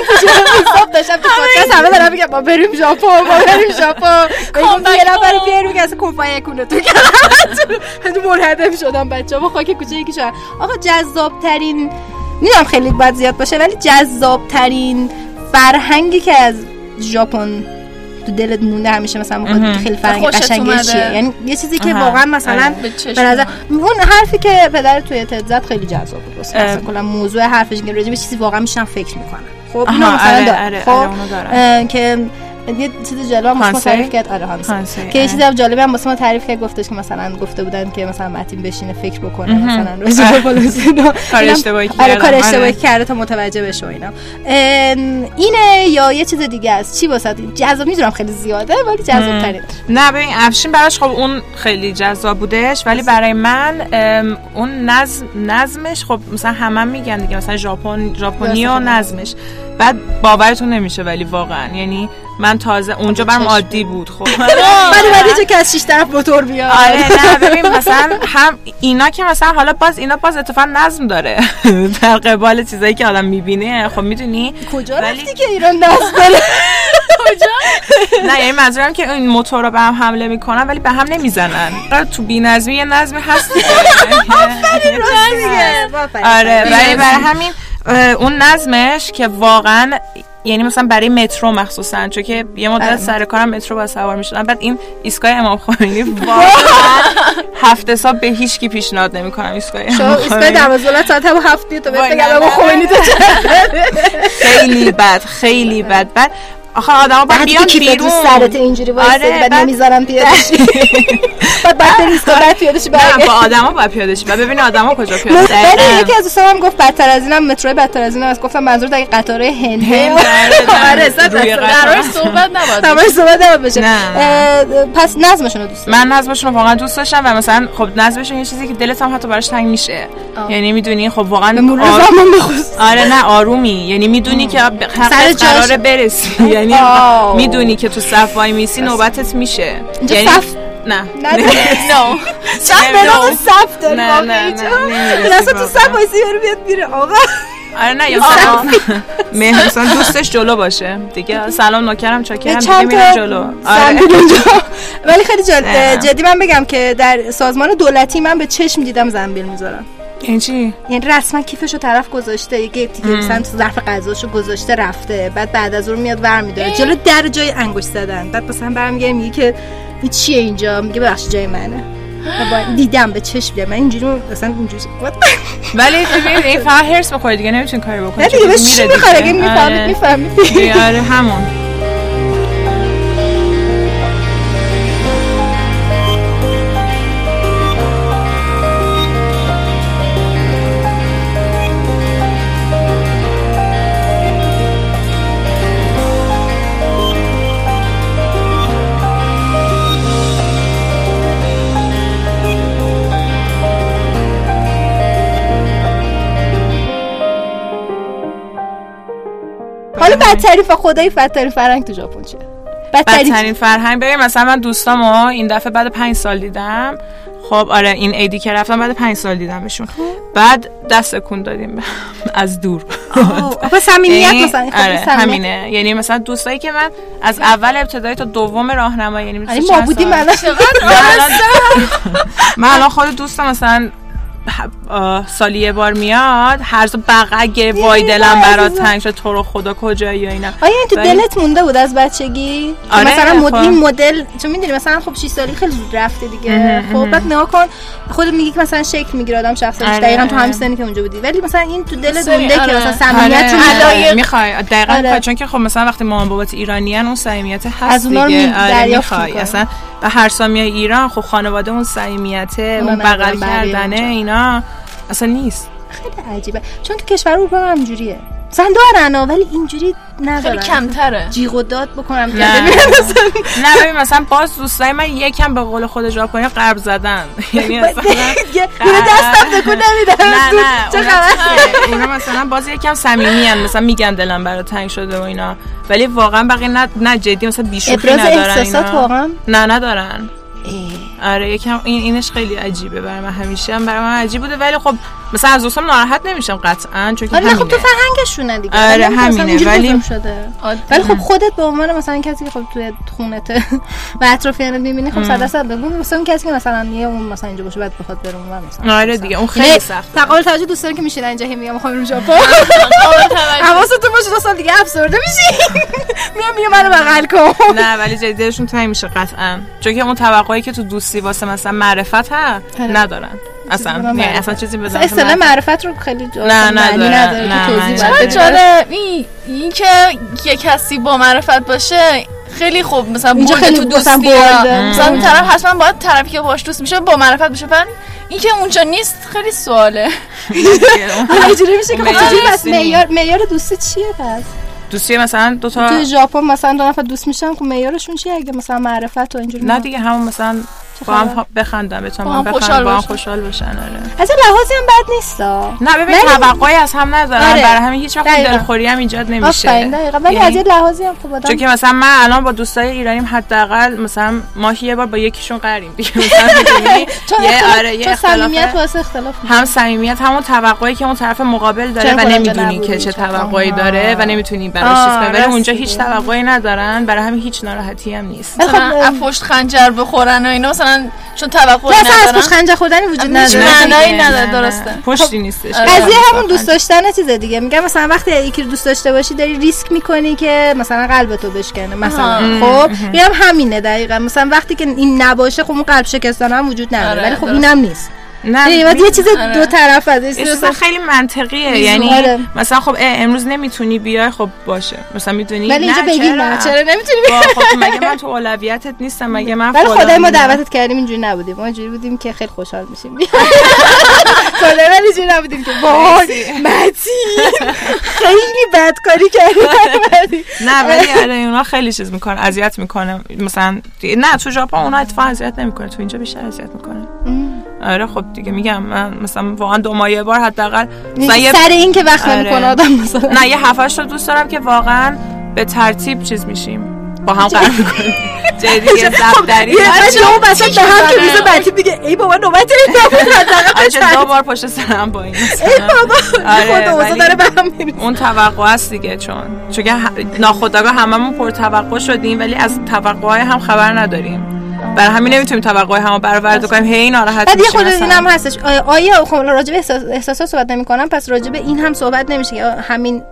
حساب داشتم تو پادکست؟ همه دارم میگم ما بریم ژاپن ما بریم ژاپن. *laughs* یه نفر بیاریم که اصلا کمپانی کنه تو تو *laughs* منهدم شدم بچه ها خاک کوچه یکی شدن آقا جذاب ترین می‌دونم خیلی باید زیاد باشه ولی جذاب ترین فرهنگی که از ژاپن تو دلت مونده همیشه مثلا میگه خیلی قشنگی اومده. چیه یعنی یه چیزی که. واقعا مثلا آره. به نظر اون حرفی که پدر توی تد خیلی جذاب بود. مثلا کلا موضوع حرفش که راجع به چیزی واقعا میشنم فکر می‌کنم خب اینو مثلا آره، داره. آره، خب که یه چیز جالب هم ما؟ تعریف کرد آره هانسه که یه آره. چیزی هم جالبی هم واسه ما تعریف کرد گفتش که مثلا گفته بودن که مثلا متین بشینه فکر بکنه. مثلا راجع به اینا. کار اینم- اشتباهی آره کردم، کار آره. اشتباهی کرده تا متوجه بشه اینا اینه یا یه چیز دیگه است چی واسه جذاب می‌دونم خیلی زیاده ولی جذاب ترین نه ببین افشین براش خب اون خیلی جذاب بودش ولی برای من اون نظم نظمش خب مثلا همه میگن دیگه مثلا ژاپن ژاپنی و. نظمش بعد باورتون نمیشه ولی واقعا. یعنی من تازه اونجا چشم. عادی بود خب. ولی *laughs* بعد یه جا که از شیش طرف موتور بیاد آره نه ببین مثلا هم اینا که مثلا حالا باز اینا باز اتفاقا نظم داره. *laughs* در قبال چیزایی که آدم می‌بینه خب می‌دونی؟ کجا رفتی که ایران نصب داره؟ *laughs* نه یعنی منظورم که این موتور رو به هم حمله می‌کنن ولی به هم نمی‌زنن. تو بی‌نظمی یه نظمی هست. آره ولی برای همین اون نظمش که واقعا یعنی مثلا برای مترو مخصوصا چون که یه مدت سر کارم مترو با سوار می‌شدم. بعد این ایستگاه امام خمینی *laughs* واقعا هفته صبح به هیچ کی پیشنهاد نمی‌کنم. ایستگاه امام ایستگاه خمینی. دوازده ساعت هم هفت تا بهت بگم نه، اما نه، خمینی تو *laughs* خیلی بد خیلی بد. بعد آخه باید بعد بیان بیرون. سرت اینجوری وایسه آره، بعد بعد- نمی‌ذارم پیاده شی *laughs* بعد بعد بری ایستگاه بعد پیاده شی نه برگردی. با آدما باید پیاده شی و ببین آدما کجا پیاده دقیقاً. یکی از دوستان هم گفت بدتر از اینم مترو بدتر از اینم از گفتم منظور دیگه قطاره هند، آره، آره. قرار صحبت نباید همش صحبت نباید بشه نه. اه، پس نظمشون رو دوست من نظمشون رو واقعا دوست داشتم و مثلا خب نظمشون یه چیزی که دلت هم حتی براش تنگ میشه. یعنی می‌دونی خب واقعا آره نه آرومی. یعنی می‌دونی که سر. قراره برسی. *laughs* یعنی. می‌دونی که تو صف وای میسی نوبتت میشه. یعنی صف؟ نه. نه. *laughs* نه. *laughs* صف به نام صف داری نه، نه، نه، تو. صف وایسی بری بیاد میره آقا. آره نه یا *laughs* مثلا مهر مثلا دوستش جلو باشه. دیگه سلام نوکرم چاکرم دیگه میرم جلو. آره. ولی خیلی. جدی من بگم که در سازمان دولتی من به چشم دیدم زنبیل می‌ذارن این چی؟ یعنی رسما کیفشو طرف گذاشته یه گیتی که مثلا تو ظرف غذاشو گذاشته رفته بعد بعد از اون میاد ور میداره جلو در جای انگشت زدن. بعد مثلا برمیگره میگه که این چیه اینجا؟ میگه بخش جای منه. دیدم به چشم دیدم من اینجوری مثلا اینجوری ولی ببین این فقط هرس دیگه نمی‌تونی کاری بکنی. دیگه بهش می‌خوره؟ دیگه. اگه آره. می‌فهمید می‌فهمید. دیگه آره همون. بدترین و خدای بدترین فرهنگ تو ژاپن چیه؟ بدترین بدترین فرهنگ ببین مثلا من دوستامو این دفعه بعد پنج سال دیدم. خب آره این ایدی که رفتم بعد پنج سال دیدمشون بعد دست کن دادیم از دور. آخه *laughs* صمیمیت یعنی- مثلا خب آره. همینه. یعنی مثلا دوستایی که من از اول ابتدایی تا دوم راهنمایی یعنی مثلا ما بودیم من الان- *laughs* من الان خود دوستم مثلا سالی یه بار میاد هر روز بقعه وای دلم برات تنگ شد تو رو خدا کجایی و اینا آیا این تو دلت مونده بود از بچگی که آره، مثلا مد... خب. این مدل چون می‌دونی مثلا خب 6 سالی خیلی زود رفته دیگه خب بعد نگاه کن خودت میگی که مثلا شکل می‌گیره آدم شخصیتش آره. دقیقا تو همین سنی که اونجا بودی ولی مثلا این تو دلت مونده که آره. مثلا صمیمیت چون آره می‌خوای دقیقا آره. چون که خب مثلا وقتی مامان بابات ایرانیان اون صمیمیت هست از اونا آره می‌خوای. اصلا و هر سامیای ایران خب خانواده اون صمیمیته اونا اون بغل کردنه اونجا. اینا اصلا نیست. خیلی عجیبه. چون تو کشور اروپا هم همجوریه. مثلا دارن ولی اینجوری ندارن. خیلی کمتره. جیغ و داد بکنم که نه *laughs* نه ببین مثلا باز دوستای من یکم به قول *laughs* خود ژاپنی قرب زدن. یعنی مثلا یه دستم تکون نمیدم نه نه چه اونا خبر؟ چیزه، اونا مثلا باز یکم صمیمی ان مثلا میگن دلم برات تنگ شده و اینا. ولی واقعا بقیه نه نه جدی مثلا بیشوخی ابراز ندارن احساسات اینا. واقعا؟ نه ندارن. آره یکم این اینش خیلی عجیبه برای من همیشه هم برای من عجیب بوده. ولی خب مثلا از دوستم ناراحت نمیشم قطعا چون که آره خب تو. فرهنگشونه دیگه. آره، همینه، ولی- شده. ولی خب خودت به عنوان مثلا کسی که خب توی خونته *laughs* و اطرافیانت می‌بینی خب صد درصد بگو مثلا اون کسی که مثلا یه اون مثلا اینجا باشه بعد بخواد بره اون مثلا. آره دیگه اون یعنی خیلی سخته. تقابل توجه دوست دارم که میشینن اینجا هی میگم می‌خوام برم ژاپن. *laughs* حواستون باشه دو سال دیگه افسرده میشی *laughs* میام میگم منو بغل کن. نه ولی جدی دلشون تنگ میشه قطعا. چون که اون توقعی که تو دوستی واسه مثلا معرفت ها آره. ندارن اصلا بدون یعنی. اصلا چیزی بدون اصطلاح معرفت رو خیلی جا نه، نداره. نه، که نداره. جالب این این که یه کسی با معرفت باشه خیلی خوب مثلا اینجا خیلی تو دوستی. مثلا اون طرف حتما باید طرفی که باش دوست میشه با معرفت بشه ولی این که اونجا نیست خیلی سواله *laughs* اینجوری میشه که خب پس. معیار معیار دوستی چیه پس دوستی مثلا دو تا تو ژاپن مثلا دو نفر دوست میشن خب معیارشون چیه اگه مثلا معرفت و اینجوری نه دیگه همون مثلا با؟ هم بخندن به با هم بخندن خوشحال با هم. خوشحال باشن آره از این لحاظی هم بد نیست نه ببین توقعی از هم ندارن آره. برای همین هیچ وقت. دلخوری هم ایجاد آفرین نمیشه دقیقا ولی یعنی- از یه لحاظی هم خب آدم چون که مثلا من الان با دوستای ایرانیم حداقل مثلا ماهی یه بار با یکیشون قریم دیگه *laughs* مثلا یه آره یه صمیمیت واسه اختلاف هم صمیمیت همون توقعی که اون طرف مقابل داره و نمی‌دونی؟ که چه؟ توقعی. داره و نمی‌تونی براش چیز کنی ولی اونجا. هیچ توقعی ندارن برای همین هیچ ناراحتی هم نیست خب، مثلا از پشت خنجر بخورن و اینا مثلا چون توقعی نه اصلا از پشت خنجر خوردنی وجود نداره. معنایی دیگه، نداره درسته. نه. پشتی نیستش. آره. قضیه همون دوست داشتن چیزه دیگه. میگم مثلا وقتی یکی رو دوست داشته باشی داری ریسک می‌کنی که مثلا قلب تو بشکنه مثلا خب؟ هم همینه دقیقا. مثلا وقتی که این نباشه خب اون قلب شکستن هم وجود نداره. آره، ولی خب. اینم نیست. نه. یه چیز آره. دو طرف از چیز خیلی منطقیه. آره. یعنی مثلا خب امروز نمی‌تونی بیای خب باشه. مثلا می‌دونی ولی اینجا بگی نه چرا؟ نمی‌تونی با خب مگه من تو اولویتت نیستم مگه من ولی خدای ما؟ دعوتت کردیم اینجوری نبودیم. ما اینجوری بودیم که خیلی خوشحال میشیم. *laughs* خدای ولی اینجوری نبودیم که وای متی خیلی بدکاری کردی *laughs* نه ولی آره اونا خیلی چیز می‌کنه اذیت می‌کنه. مثلا نه تو ژاپن اونا اتفاقا اذیت نمی‌کنه تو اینجا بیشتر اذیت می‌کنه آره خب دیگه میگم من مثلا واقعا دو ماه یه بار حداقل مثلا یه- سر این که وقت آره. نمی‌کنه آدم مثلا. نه یه هفتش تا دوست دارم که واقعا به ترتیب چیز میشیم. با هم قرار می‌کنیم. جای دیگه وسط به هم که می‌زنه. روز بعدی دیگه ای بابا نوبت این نبود حداقل آره دو بار پشت سرم با این ای بابا خود اوضاع داره به هم میریزه. اون توقع است دیگه چون چون ناخودآگاه هممون پر توقع شدیم ولی از توقعهای هم خبر نداریم. برای همین نمی‌تونیم توقع هم برآورده کنیم. هی ناراحت بعد یه خود مثلا. این هم هستش. آیا, خب راجع به احساس احساسات صحبت نمی‌کنم پس راجع به این هم صحبت نمیشه که همین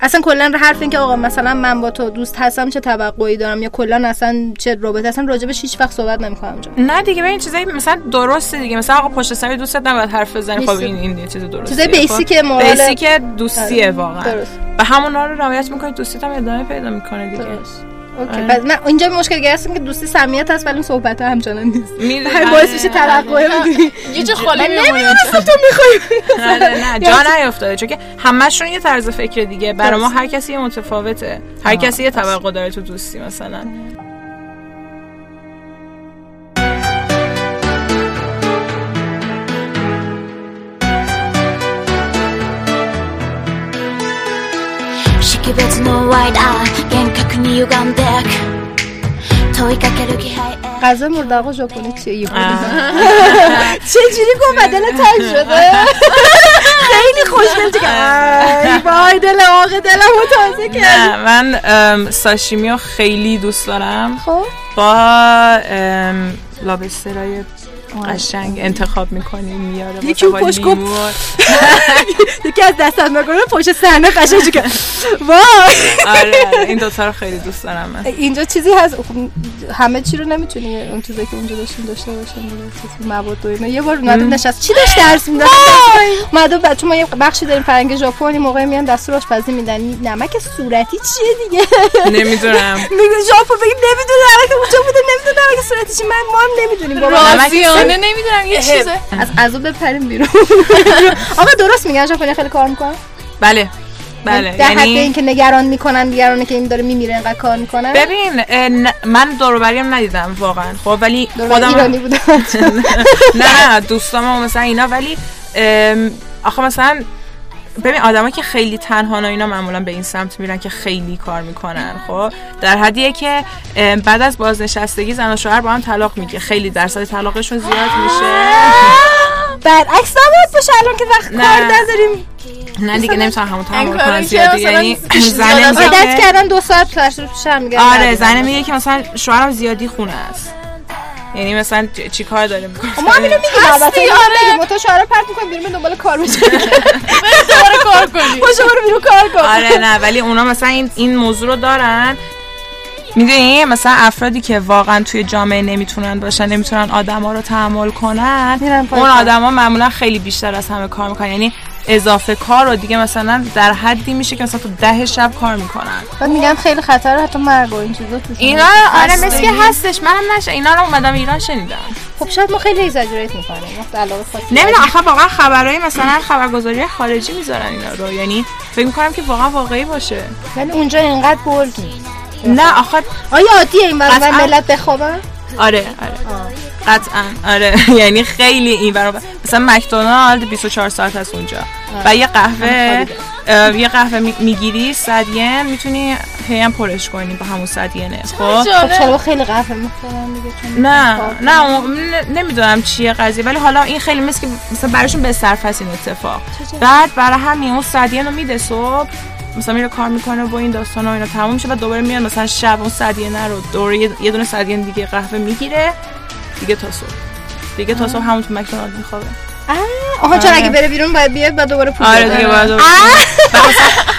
اصلا کلا حرف این که آقا مثلا من با تو دوست هستم چه توقعی دارم یا کلا اصلا چه رابطه اصلا راجع به هیچ وقت صحبت نمی‌کنم نه دیگه ببین چیزایی مثلا درسته دیگه. مثلا آقا پشت سر دوستت نباید حرف بزنی. خب. این این چیز درسته چیزای بیسیک مورال- بیسیک دوستیه واقعا. درست. و همونا رو رعایت می‌کنی دوستیت هم ادامه پیدا می‌کنه دیگه. درست. اوکی. آره. پس نه اینجا مشکل گرفتم که دوستی صمیمیت هست ولی صحبت ها همچنان نیست. هر باعث میشه آره. ترقه آره. بدی. یه چه خاله نمی‌دونم تو می‌خوای نه جا نیافتاده. چون که همشون یه طرز فکر دیگه. برای ما هر کسی متفاوته. هر کسی یه توقع داره تو دوستی مثلا. She gives no white eye, can't غذا مرد آقا ژاپنی چه ای چه جوری گفت؟ بدل تنگ شده. خیلی خوشگل چه وای دل آقا رو تازه کرد. من ساشیمی رو خیلی دوست دارم. خب؟ با لابسترای قشنگ انتخاب می‌کنیم میاره یکی اون پشت گفت. *laughs* یکی از دستت نگونه پشت صحنه قشنگ که وای. آره آره، این دوتا رو خیلی دوست دارم من. اینجا چیزی هست؟ خب همه چی رو نمی‌تونی اون چیزی که اونجا داشتیم داشته باشیم مواد و اینا. یه بار اومدم نشست. چی داشت درس می‌داد؟ اومده بعد چون ما یه بخشی داریم فرنگ ژاپن این موقع میان دستور آشپزی میدن. نمک صورتی چیه دیگه؟ نمی‌دونم. *laughs* میگه ژاپن بگی نمی‌دونه نمک اونجا بوده نمی‌دونه نمک صورتی چی من ما هم نمی‌دونیم. بابا. رازیانه نمی‌دونم یه چیزه. از عزو بپریم بیرون. *laughs* آقا درست میگن ژاپنی خیلی کار می‌کنن بله. بله. در حد یعنی اینکه نگران می‌کنن دیگران که این داره میمیره اینقدر کار می‌کنن؟ ببین من دوروبریم ندیدم واقعا. خب ولی خودم ایرانی بودن *laughs* نه دوستام مثلا اینا ولی آخه مثلا ببین آدمایی که خیلی تنها و اینا معمولا به این سمت میرن که خیلی کار می‌کنن خب؟ در حدیه که بعد از بازنشستگی زن و شوهر با هم طلاق میگه. خیلی درصد طلاقشون زیاد میشه. برعکس نباید باشه الان که وقت نه. کار نداریم. نه دیگه نمی‌تونن همون زیادی مثلا یعنی زنه از میگه عادت که- کردن دو ساعت پس پیشم میگن. آره زنه میگه که مثلا شوهرم زیادی خونه است. یعنی مثلا چی کار داره می‌کنه ما همینو میگیم البته اینو آره. هم بگیم تو شوهر پرت می‌کنیم بیرون دنبال کار میشه *laughs* دوباره کار کنی باشه برو بیرون کار کن آره نه ولی اونا مثلا این, این موضوع رو دارن. می‌دونی مثلا افرادی که واقعا توی جامعه نمی‌تونن باشن نمی‌تونن آدما رو تحمل کنن اون. آدما معمولا خیلی بیشتر از همه کار می‌کنن. یعنی اضافه کار رو دیگه مثلا در حدی میشه که مثلا تو ده شب کار می‌کنن. بعد میگم خیلی خطر حتی مرگ و این چیزا توش اینا آره مثل که هستش. منم نشه اینا رو اومدم ایران شنیدم. خب شاید ما خیلی اگزاجریت می‌کنیم. نمی‌دونم آخه واقعا خبرهای مثلا خبرگزاری خارجی می‌ذارن اینا رو. یعنی فکر می‌کنم که واقعا واقعی باشه. ولی اونجا اینقدر بولد نه آخه آیا عادیه این. ملت بخوابن؟ آره آره. قطعا. آره. *laughs* یعنی خیلی این برابر. مثلا مکدونالد 24 ساعت از اونجا. و یه قهوه یه قهوه می- می‌گیری صد ین می‌تونی هی هم پرش کنی با همون صد ینه خب؟ خب چرا خیلی قهوه می‌خورن دیگه؟ چون نه. نه اون- ن- نمی‌دونم چیه قضیه. ولی حالا این خیلی مثل که مثلا براشون به صرف هست این اتفاق. بعد برای همین اون صد ین رو میده صبح مثلا میره کار می‌کنه با این داستان و اینا تموم میشه. بعد دوباره میاد مثلا شب اون صد ینه رو دوره یه- دونه صد ین دیگه قهوه می‌گیره. دیگه تا صبح. دیگه تا صبح همون تو مکدونالد میخوابه. آها چون آره. اگه بره بیرون باید بیاد بعد دوباره پول آره. دیگه باید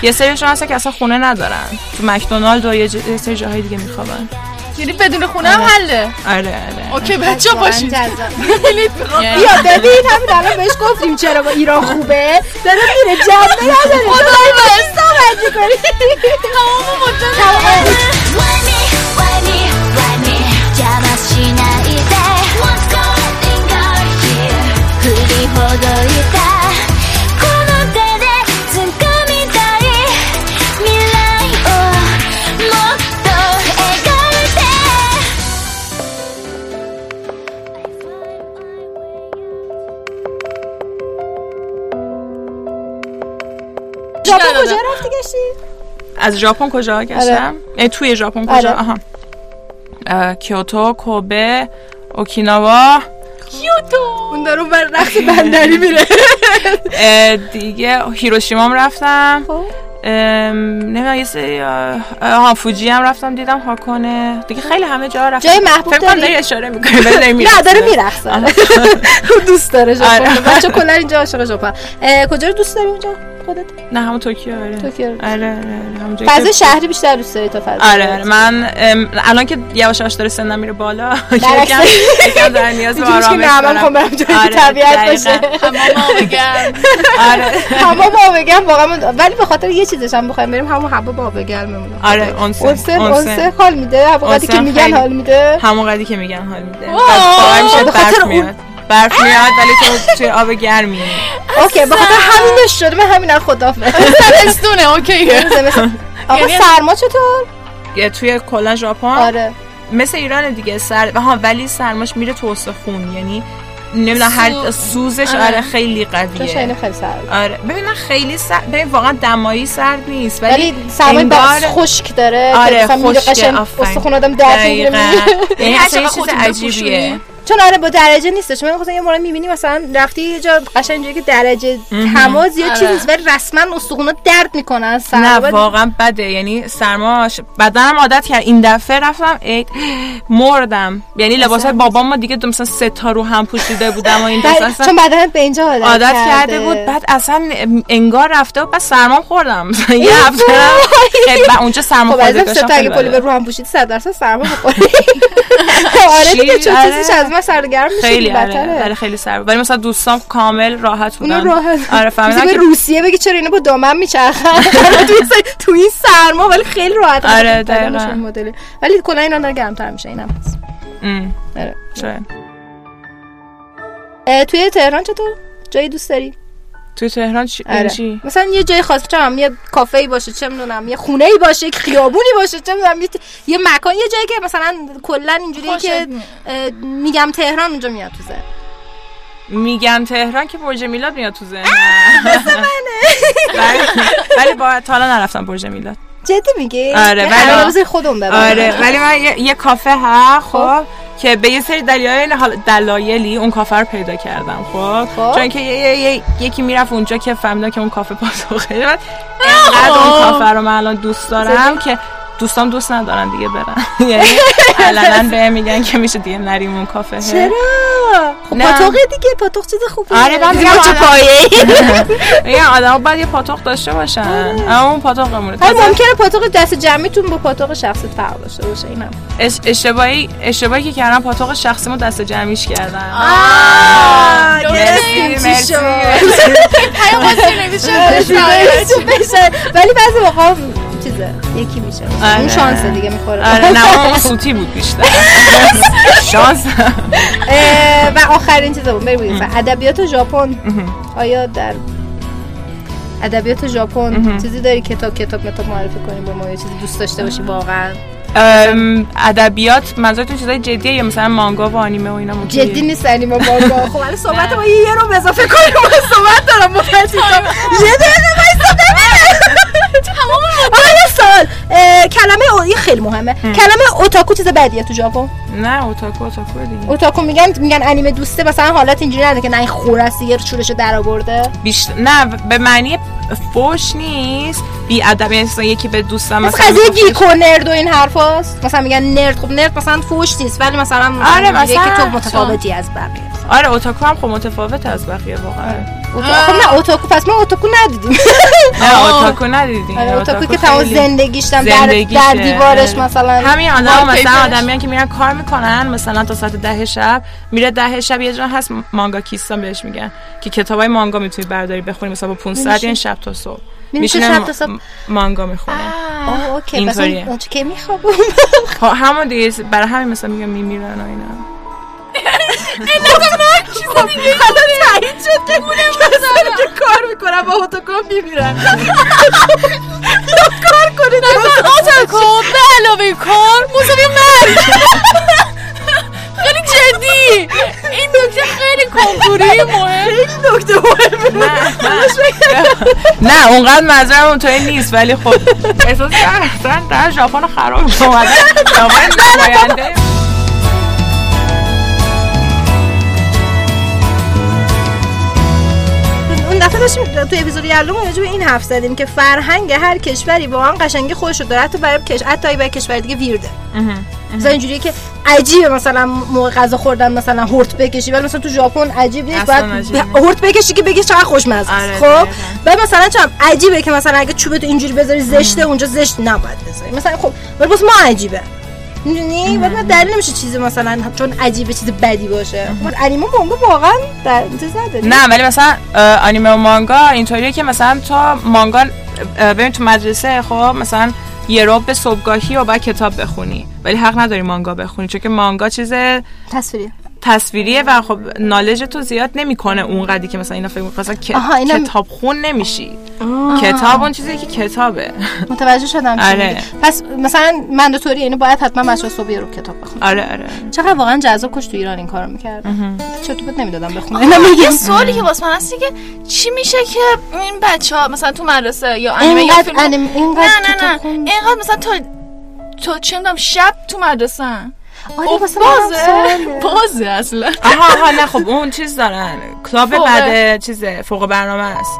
یه سریشون هستن که اصلا خونه ندارن. تو مکدونالد و یه ج- یه سری جاهای دیگه میخوابن. یعنی بدون خونه هم حله. آره آره اوکی بچه باشید. یعنی- *laughs* بیا ببین همین الان بهش گفتیم چرا با ایران خوبه. داره میره جنبه نداره تو داری با استامت می‌کنی. تمام مدت ほどいたこの手で掴みたい未来をもっと描いて ژاپن کجا رفتی گشتی از ژاپن کجا گشتم؟ اه، توی ژاپن کجا؟ آره. آها اه، کیوتو، کوبه، اوکیناوا اون داره بر رقص بندری میره. دیگه هیروشیما هم رفتم. خب. نمی‌دونم یه سری آها فوجی هم رفتم دیدم هاکنه دیگه خیلی همه جا رفتم جای محبوب فکر داری؟ داری اشاره می‌کنی نه داره. میرقصه. *laughs* دوست داره ژاپن. آره. بچه کلا اینجا عاشق ژاپن. کجا رو دوست داری اونجا؟ خودت؟ نه همون توکیو آره. توکیو. آره. آره آره، همون جایی فضا شهری بیشتر دوست داری تا فضا آره آره من الان که یواش یواش داره سنم میره بالا. *laughs* یکم یکم در نیاز به آرامش دارم. می‌خوام برم آره، طبیعت. باشه. حمام آبگرم آره. با بگم واقعا. ولی به خاطر یه چیزش هم بخوایم بریم همون هوا با بگرممون آره اونسن اونسن اونسن حال میده. هواقتی که میگن حال میده. همون قدی که میگن حال میده. خاطر اون- برف میاد ولی تو توی آب گرمی؟ اوکی به خاطر همینش شده من همین خدافظ. زمستونه اوکیه آقا یعنی- سرما چطور؟ یه توی کلا ژاپن؟ آره. مثل ایران دیگه سر ها ولی سرماش میره تو استخون یعنی نمی‌دونم هر سوزش آره. خیلی چون قویه شاید خیلی سرد. آره. ببین من خیلی سرد ببین واقعا دمایی سرد نیست ولی ولی سرمایه انگار- خشک داره آره، قشنگ آفرین. استخون آدم درد می‌گیره. یعنی اصلا چیز عجیبیه. چون آره با درجه نیستش. من مثلا یه مورد می‌بینی مثلا رفتی یه جا قشنگ اینجوری که درجه تماس یا چیزی نیست ولی رسما استخونا درد می‌کنن نه سرما بعد- واقعا بده. یعنی سرماش بدنم عادت کرد. این دفعه رفتم عید مردم. یعنی لباس بابام ما دیگه مثلا سه تا رو هم پوشیده بودم و این اصلا چون بدنت به اینجا عادت, عادت کرده. بود. بعد اصلا انگار رفته بود. بعد سرمام خوردم. *laughs* یه هفته و اونجا سرما خب خورده داشتم ستا خیلی اگه پلی به. رو هم پوشید 100 درصد سرما بخوری *laughs* آره دیگه؟ چون آره. چیزیش از من سرگرم میشه خیلی آره خیلی سر ولی مثلا دوستان کامل راحت بودن. راحت. آره به که روسیه بگی چرا اینا با دامن میچرخن؟ *laughs* *laughs* تو این سرما ولی خیلی راحت آره، دقیقاً. مدلی. ولی کلا اینا داره گرمتر میشه اینم هست. آره. توی تهران چطور؟ جایی دوست داری؟ توی تهران چی؟ آره. یعنی چی؟ مثلا یه جای خاص چه یه کافه ای باشه چه می‌دونم یه خونه ای باشه یک خیابونی باشه چه می‌دونم یه, یه مکان یه جایی که مثلا کلا اینجوریه که اه، میگم تهران اونجا میاد تو ذهن میگن تهران که برج میلاد میاد تو ذهنم ولی *laughs* ولی با تا حالا نرفتم برج میلاد جدی میگی؟ آره، ولی- خودم ببرم آره ولی من یه, یه کافه ها خب. که به یه سری دلایل دلایلی اون کافه رو پیدا کردم خب. خب. چون که یه- یه- یه- یکی می‌رفت اونجا که فهمیدم که اون کافه پاسخه بعد انقدر اون کافه رو من الان دوست دارم که دوستام دوست ندارن دیگه برن. *laughs* یعنی علنا به میگن که میشه دیگه نریم اون کافه. چرا؟ خب نه. پاتوقه دیگه پاتوق چیز خوبیه. آره من دیگه میگم چه آدم- پایه میگن آدم باید یه پاتوق داشته باشن. اما اون پاتوقمونه. حالا تازه ممکنه پاتوق دست جمعیتون با پاتوق شخصی فرق داشته باشه اینم اش- اشتباهی اشتباهی که کردم پاتوق شخصیمو دست جمعیش کردم مرسی. *laughs* مرسی ولی بعضی موقع چیزه؟ یکی میشه. آره. اون شانس دیگه می‌خوره. آره نه *laughs* اون سوتی بود بیشتر. شانس. و آخرین چیزمون بریم بگیم. مثلا ادبیات ژاپن. آیا در ادبیات ژاپن چیزی داری کتاب کتاب متاب معرفی کنیم با ما یه چیزی دوست داشته باشی واقعا؟ ادبیات منظورتون چیزای جدیه یا مثلا مانگا و آنیمه و اینا ممکنه؟ جدی نیست انیمه مانگا. *laughs* خب الان صحبت ما یه رو اضافه کنیم. من صحبت دارم. *laughs* متوجه یه دقیقه وایسا تمام آقا یه سال اه، کلمه او این خیلی مهمه. کلمه اوتاکو چیز بدیه تو ژاپن؟ نه اوتاکو اوتاکو دیگه. اوتاکو میگن میگن انیمه دوسته مثلا حالت اینجوری نده که نه این خورست دیگه شورشو در آورده. بیشتر نه به معنی فوش نیست. بی ادب یعنی مثلا یکی به دوستم مثلا قضیه میگفتش- گیک و نرد و این حرفاست مثلا میگن nerd خب nerd مثلا فوش نیست ولی مثلا آره، مثلا تو متفاوتی از بقیه. آره otaku هم خب متفاوت از بقیه واقعا. ota- خب نه otaku پس ما otaku ندیدیم. نه *laughs* otaku ندیدیم. آره otaku که اوتاکو تمام زندگیش هم در. در دیوارش مثلا همین آدم. مثلا آدمیان که میرن کار می‌کنن مثلا تا ساعت ده شب میره ده شب یه جا هست manga kissaten بهش میگن که کتابای مانگا می‌تونی برداری بخونی مثلا با 500 میشه. یعنی شب تا صبح میشه میشینه شب تا صبح؟ مانگا می‌خونه آه اوکی پس اون که می‌خوام همون دیگه برای همین مثلا میگن میمیرن و اینا حالا تایید شد که کسانی که کار می‌کنن با اوتاکو میمیرن کار کنه اوتاکو به علاوه کار مساوی مرگ خیلی جدی این نکته خیلی کنکوری مهم نکته مهمه نه اونقدر منظورم اونطوری نیست ولی خب احساس مثلا در ژاپن خراب اومدن *laughs* ژاپن نماینده. دفعه داشتیم تو اپیزود یلوم راجع به این حرف زدیم که فرهنگ هر کشوری واقعا قشنگی خودش رو داره. حتی برای کش حتی برای کشور دیگه ویرده. مثلا اینجوریه که عجیبه مثلا موقع غذا خوردن مثلا هورت بکشی. ولی مثلا تو ژاپن عجیب نیست. اصلا باید عجیبه. ب- هورت بکشی که بگی چقدر خوشمزه آره، خب. بعد مثلا چم؟ عجیبه که مثلا اگه چوبتو اینجوری بذاری زشته اونجا زشت نباید بذاری. مثلا خب ولی ما عجیبه. می‌دونی؟ ولی من دلیل نمیشه چیزی مثلا چون عجیبه چیز بدی باشه. خب انیمه مانگا واقعا در نه ولی مثلا اه، آنیمه و مانگا اینطوریه که مثلا تو مانگا ببین تو مدرسه خب مثلا یه رب به صبحگاهی و باید کتاب بخونی. ولی حق نداری مانگا بخونی چون که مانگا چیز تصویری تصویریه و خب نالج تو زیاد نمی‌کنه اون قدی که مثلا اینا فکر می‌کنن. که آها، اینا- کتاب خون نمیشی. کتاب اون چیزی که کتابه. متوجه شدم آره. پس مثلا منداتوری یعنی باید حتما بچه‌ها صبح رو کتاب بخونن آره آره. چقدر واقعا جذاب کش تو ایران این کارو می‌کرد. چطور بود نمی‌دادم بخونم اینا یه میگم سوالی که واسه من هست که چی میشه که این بچه ها مثلا تو مدرسه یا انیمه یا فیلم انیمه اینقدر نه نه نه. اینقدر مثلا تا چه می‌دونم شب تو مدرسه آره خب واسه بازه. *laughs* بازه اصلا آها آها نه خب اون چیز دارن کلاب. بعد چیزه فوق برنامه است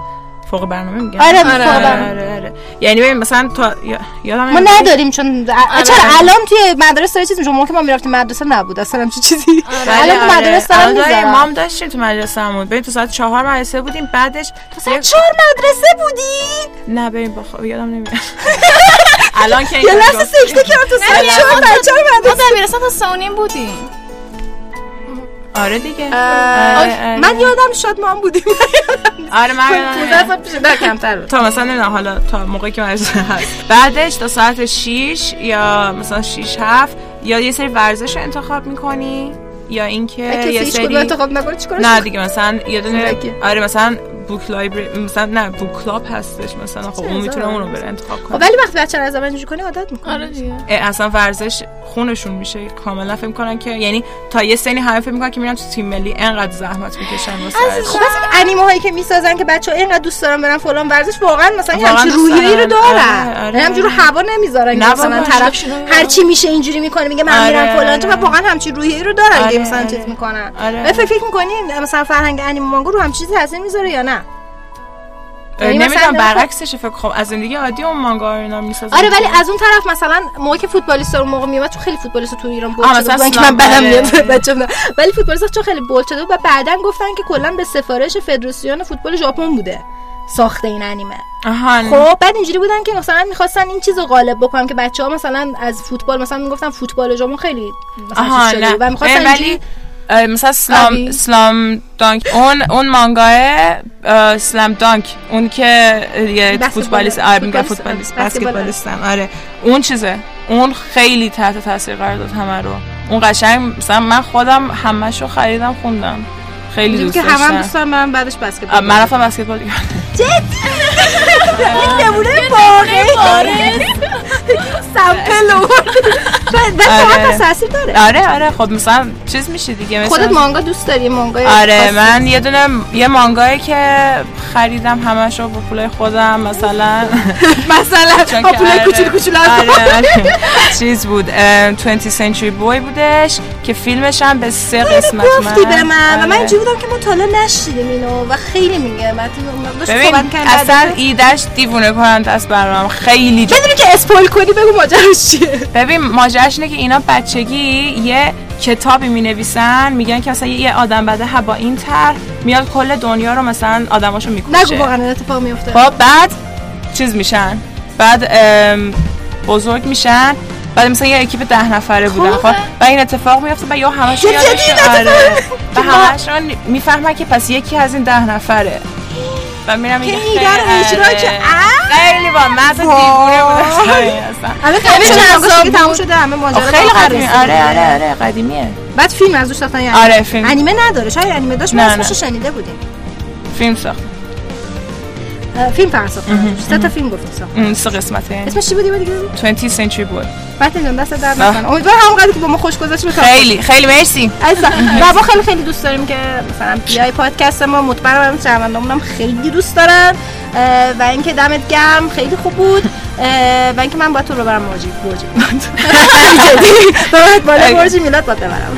فوق برنامه میگن آره، آره فوق برنامه. آره, آره. یعنی ببین مثلا تا یا- یادم ما. نداریم چون ا- چرا الان توی مدرسه داره چیز میشه موقع ما می‌رفتیم مدرسه نبود اصلا همچین چیزی الان تو آره. مدرسه الان داریم. ما هم داشتیم تو مدرسه همون ببین تو ساعت چهار مدرسه بودیم بعدش تو ساعت چهار مدرسه بودی نه ببین بخ... یادم نمیاد *laughs* الان که یه لحظه. سکته کردم تو ساعت نه، چهار ما بچه ها ما مدرسه دبیرستان تا سه و نیم بودیم آره دیگه آره، آره. من یادم شاد ما هم بودیم *laughs* آره من یادم 15 نمیاد. سال پیش نه کمتر بود تا مثلا نمی‌دونم حالا تا موقعی که مدرسه هست بعدش تا ساعت 6 یا مثلا 6 7 یا یه سری ورزش رو انتخاب می‌کنی یا اینکه یه سری انتخاب نکنه چیکارش نه دیگه مثلا یه دونه. آره مثلا بوک لایبرری مثلا نه بوک کلاب هستش مثلا. خب اون می‌تونه اون رو بره انتخاب خب کنه. ولی وقتی بچه رو از اول اینجوری کنی عادت می‌کنه آره دیگه. اصلا ورزش خونشون میشه. کاملا فکر کنن که یعنی تا یه سنی همه فکر می‌کنن که میرن تو تیم ملی انقدر زحمت می‌کشن واسه خب از انیمه هایی که می‌سازن که بچه ها اینقدر دوست دارن برن فلان ورزش واقعا مثلا همچین روحیه‌ای رو دارن. آره، آره. یعنی همجور رو هوا نمی‌ذارن مثلا طرف هر چی میشه اینجوری می‌کنه میگه من آره، میرم فلان. تو آره. واقعا همچین روحیه‌ای رو دارن. آره، مثلا آره. چیز می‌کنن آره. و فکر فکر می‌کنین مثلا فرهنگ انیمه مانگا رو همچین چیزی تاثیر می‌ذاره یا نه یعنی نمی‌دونم برعکسش فکر خب از زندگی عادی اون مانگا رو اینا می‌سازن آره ولی از اون طرف مثلا موقع که فوتبالیست اون موقع میومد چون خیلی فوتبالیست تو ایران شده مثلا که من بدم آره. میاد *laughs* بچه‌م. ولی فوتبالیست چون خیلی بولد شده بود و بعدا گفتن که کلا به سفارش فدراسیون فوتبال ژاپن بوده ساخته این انیمه آها خب بعد اینجوری بودن که مثلا می‌خواستن این چیزو غالب بکنن که بچه ها مثلا از فوتبال مثلا می‌گفتن فوتبال ژاپن خیلی مثلا شده و می‌خواستن ولی مثلا سلام. سلام دانک اون اون مانگاه اه، سلام دانک اون که یه. فوتبالیست آره میگه فوتبالیست. فوتبالیست بسکتبال. بسکتبالیستم آره اون چیزه اون خیلی تحت تاثیر قرار داد همه رو اون قشنگ مثلا من خودم همشو خریدم خوندم خیلی دوست که همه هم داشتم دوست دارن من بعدش بسکتبال من رفتم بسکتبال دیگه *laughs* این نمونه واقعی سمپل بعد آره. تاثیر داره. آره آره. خب مثلا چیز میشه دیگه مثلا خودت مانگا دوست داری؟ مانگای آره خاصی؟ من یه دونه یه مانگایی که خریدم همش رو با پولای خودم مثلا. *laughs* مثلا با پولای آره، کوچولو کوچولو آره آره. چیز بود اه، 20 Century Boy بودش که فیلمش هم به سه قسمت گفتی به من. و من آره. اینجوری بودم که ما تا حالا نشیدیم اینو و خیلی میگه. ببین اصلا ایدش دیوونه کننده است برام. خیلی بدونی که اسپویل کنی بگو ماجراش چیه. ببین ماجراش اینه که اینا بچگی یه کتابی می نویسن میگن که مثلا یه آدم بده ها با این طرح میاد کل دنیا رو مثلا آدماشو می‌کشه نگو واقعا اتفاق میفته. خب بعد چیز میشن. بعد بزرگ میشن. بعد مثلا یه اکیپ ده نفره بودن خب. و این اتفاق میفته و یا همشون یادشون آره؟ و همشون می‌فهمن که پس یکی از این ده نفره. و میرم میگه رو اجرا. که-! خیلی با اصلا دیوونه بودم اصلا. الان خیلی جذاب تموم شده همه ماجرا خیلی قدیمی. آره آره آره قدیمیه بعد فیلم از روش ساختن یعنی آره، فیلم. انیمه نداره شاید انیمه داشت ما نه. اسمشو شنیده بودیم فیلم ساخت فیلم ساختن سه تا فیلم گفتیم ساخت سه قسمته یعنی. اسمش چی بود بگو 20 century boy بعد جان دست نه. نکنه. امیدوارم همونقدر که با ما خوش گذشت خیلی خیلی مرسی. عزیزم *laughs* و ما خیلی خیلی دوست داریم که مثلا بیای پادکست ما مطمئنم شنوندامون هم خیلی دوست دارن. و اینکه دمت گرم خیلی خوب بود. و اینکه من با تو رو برم برجی برجی باید بالا برج میلاد باید ببرم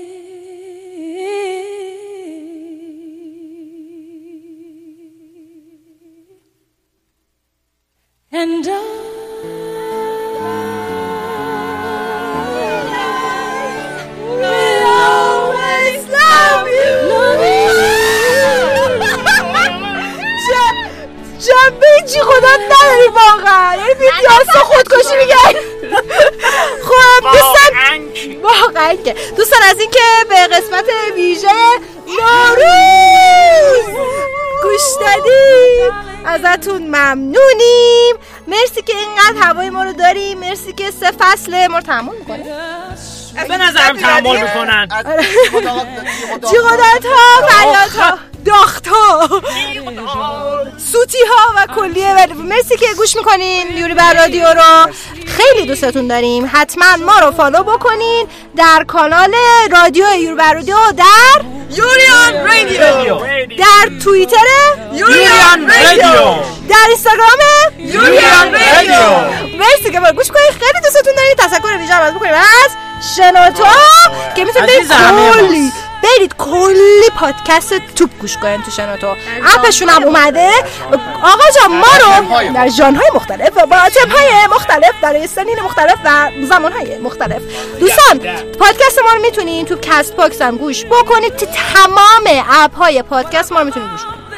And I. جنبه چی نداری واقعا یعنی بی خودکشی میگن خب دوستان واقعا که دوستان از اینکه به قسمت ویژه نوروز گوش دادیم ازتون ممنونیم. مرسی که اینقدر هوای ما رو داریم مرسی که سه فصل ما رو تحمل می‌کنیم به نظرم تحمل می‌کنن. جیغدت ها فریاد ها داخت ها سوتی ها و کلیه و مرسی که گوش می‌کنین. یوری بر رادیو رو خیلی دوستتون داریم. حتما ما رو فالو بکنین در کانال رادیو یوری بر رادیو در یوریان رادیو در توییتر یوریان رادیو. در اینستاگرام یوریان رادیو. مرسی که ما گوش کنید خیلی دوستتون داریم تشکر ویژه از بکنیم از شنوتو که می‌تونید کلی. برید کلی پادکست توپ گوش کنین تو شنوتو. اپشون هم اومده. آقا جان ما رو در ژانرهای مختلف. و با تمهای مختلف برای سنین مختلف و زمانهای مختلف. دوستان پادکست ما رو می‌تونین تو Castbox هم گوش بکنید. تو تمام app های پادکست ما رو می‌تونید گوش کنید.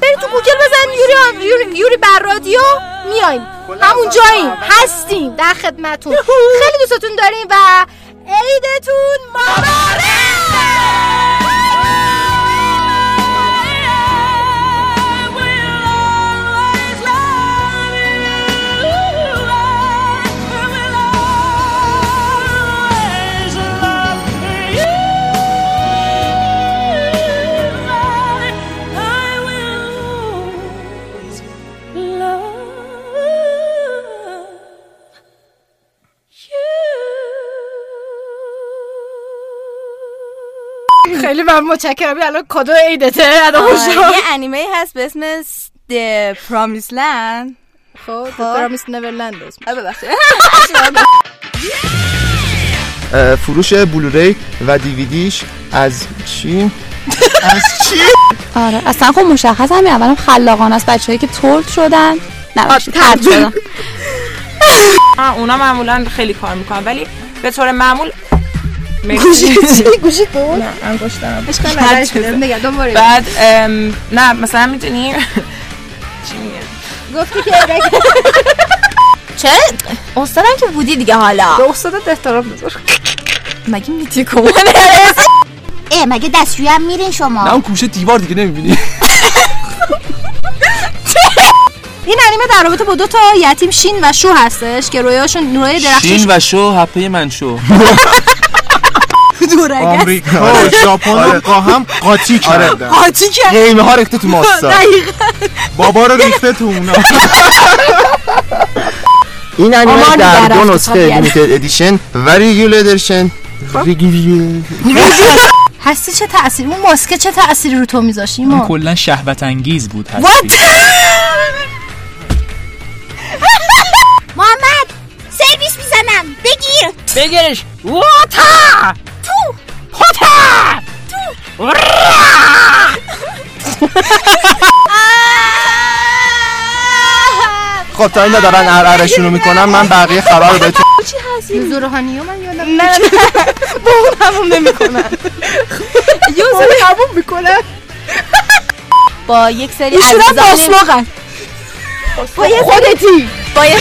برید تو گوگل بزن یوری, یوری, یوری بر رادیو میایم همون جاییم. هستیم در خدمتون خیلی دوستتون داریم و عیدتون Yeah! خیلی من متشکرم. الان کادو عیدته آره،. یه انیمه هست به اسم The Promised Land. خب پرامیس نورلند اسم آه، ببخشید. فروش بلوری و دیویدیش از چین از چی؟ آره اصلا خب مشخص همین اولم خلاقان است. بچه‌ای که ترد شدن. نه طرد شدن. اونا معمولا خیلی کار می‌کنن ولی به طور معمول گوشی؟ گوشی بود؟ نه انگشتم اشکال نداره *laughs* اشکال نداره. نگه دوباره بعد نه مثلا می‌دونی *laughs* چی میگم گفتی که *laughs* چرا استادم که بودی دیگه حالا. به استادت احترام بذار. مگه میتی کمونه اه مگه دستشویی هم میرین شما؟ نه اون کوشه دیوار دیگه نمی‌بینی. این انیمه در رابطه با دو تا یتیم شین و شو هستش که رویاشون روی درختش شین و شو هپه من شو. دورگه آمریکا. و ژاپن و با هم قاطی کرد قاطی کرد قیمه ها ریخته تو ماستا. دقیقا. بابا رو ریخته تو اونا. *laughs* این انیمه در دو نسخه. لیمیتد ادیشن و ریگول ادیشن ریگول هستی چه تأثیری اون ماسکه چه تأثیری رو تو میذاشی اون ما کلا شهوت انگیز بود هستی. بگیر بگیرش واتا تو پاتا خب تا اینا دارن ارعرشون رو می‌کنن من بقیه خبر رو بهتون *laughs* یوزو روحانی من یادم نه با اون همون نمی‌کنن. یوزو قبول می‌کنه با یک سری ایشون هم عزیزان با یه خودتی. با یه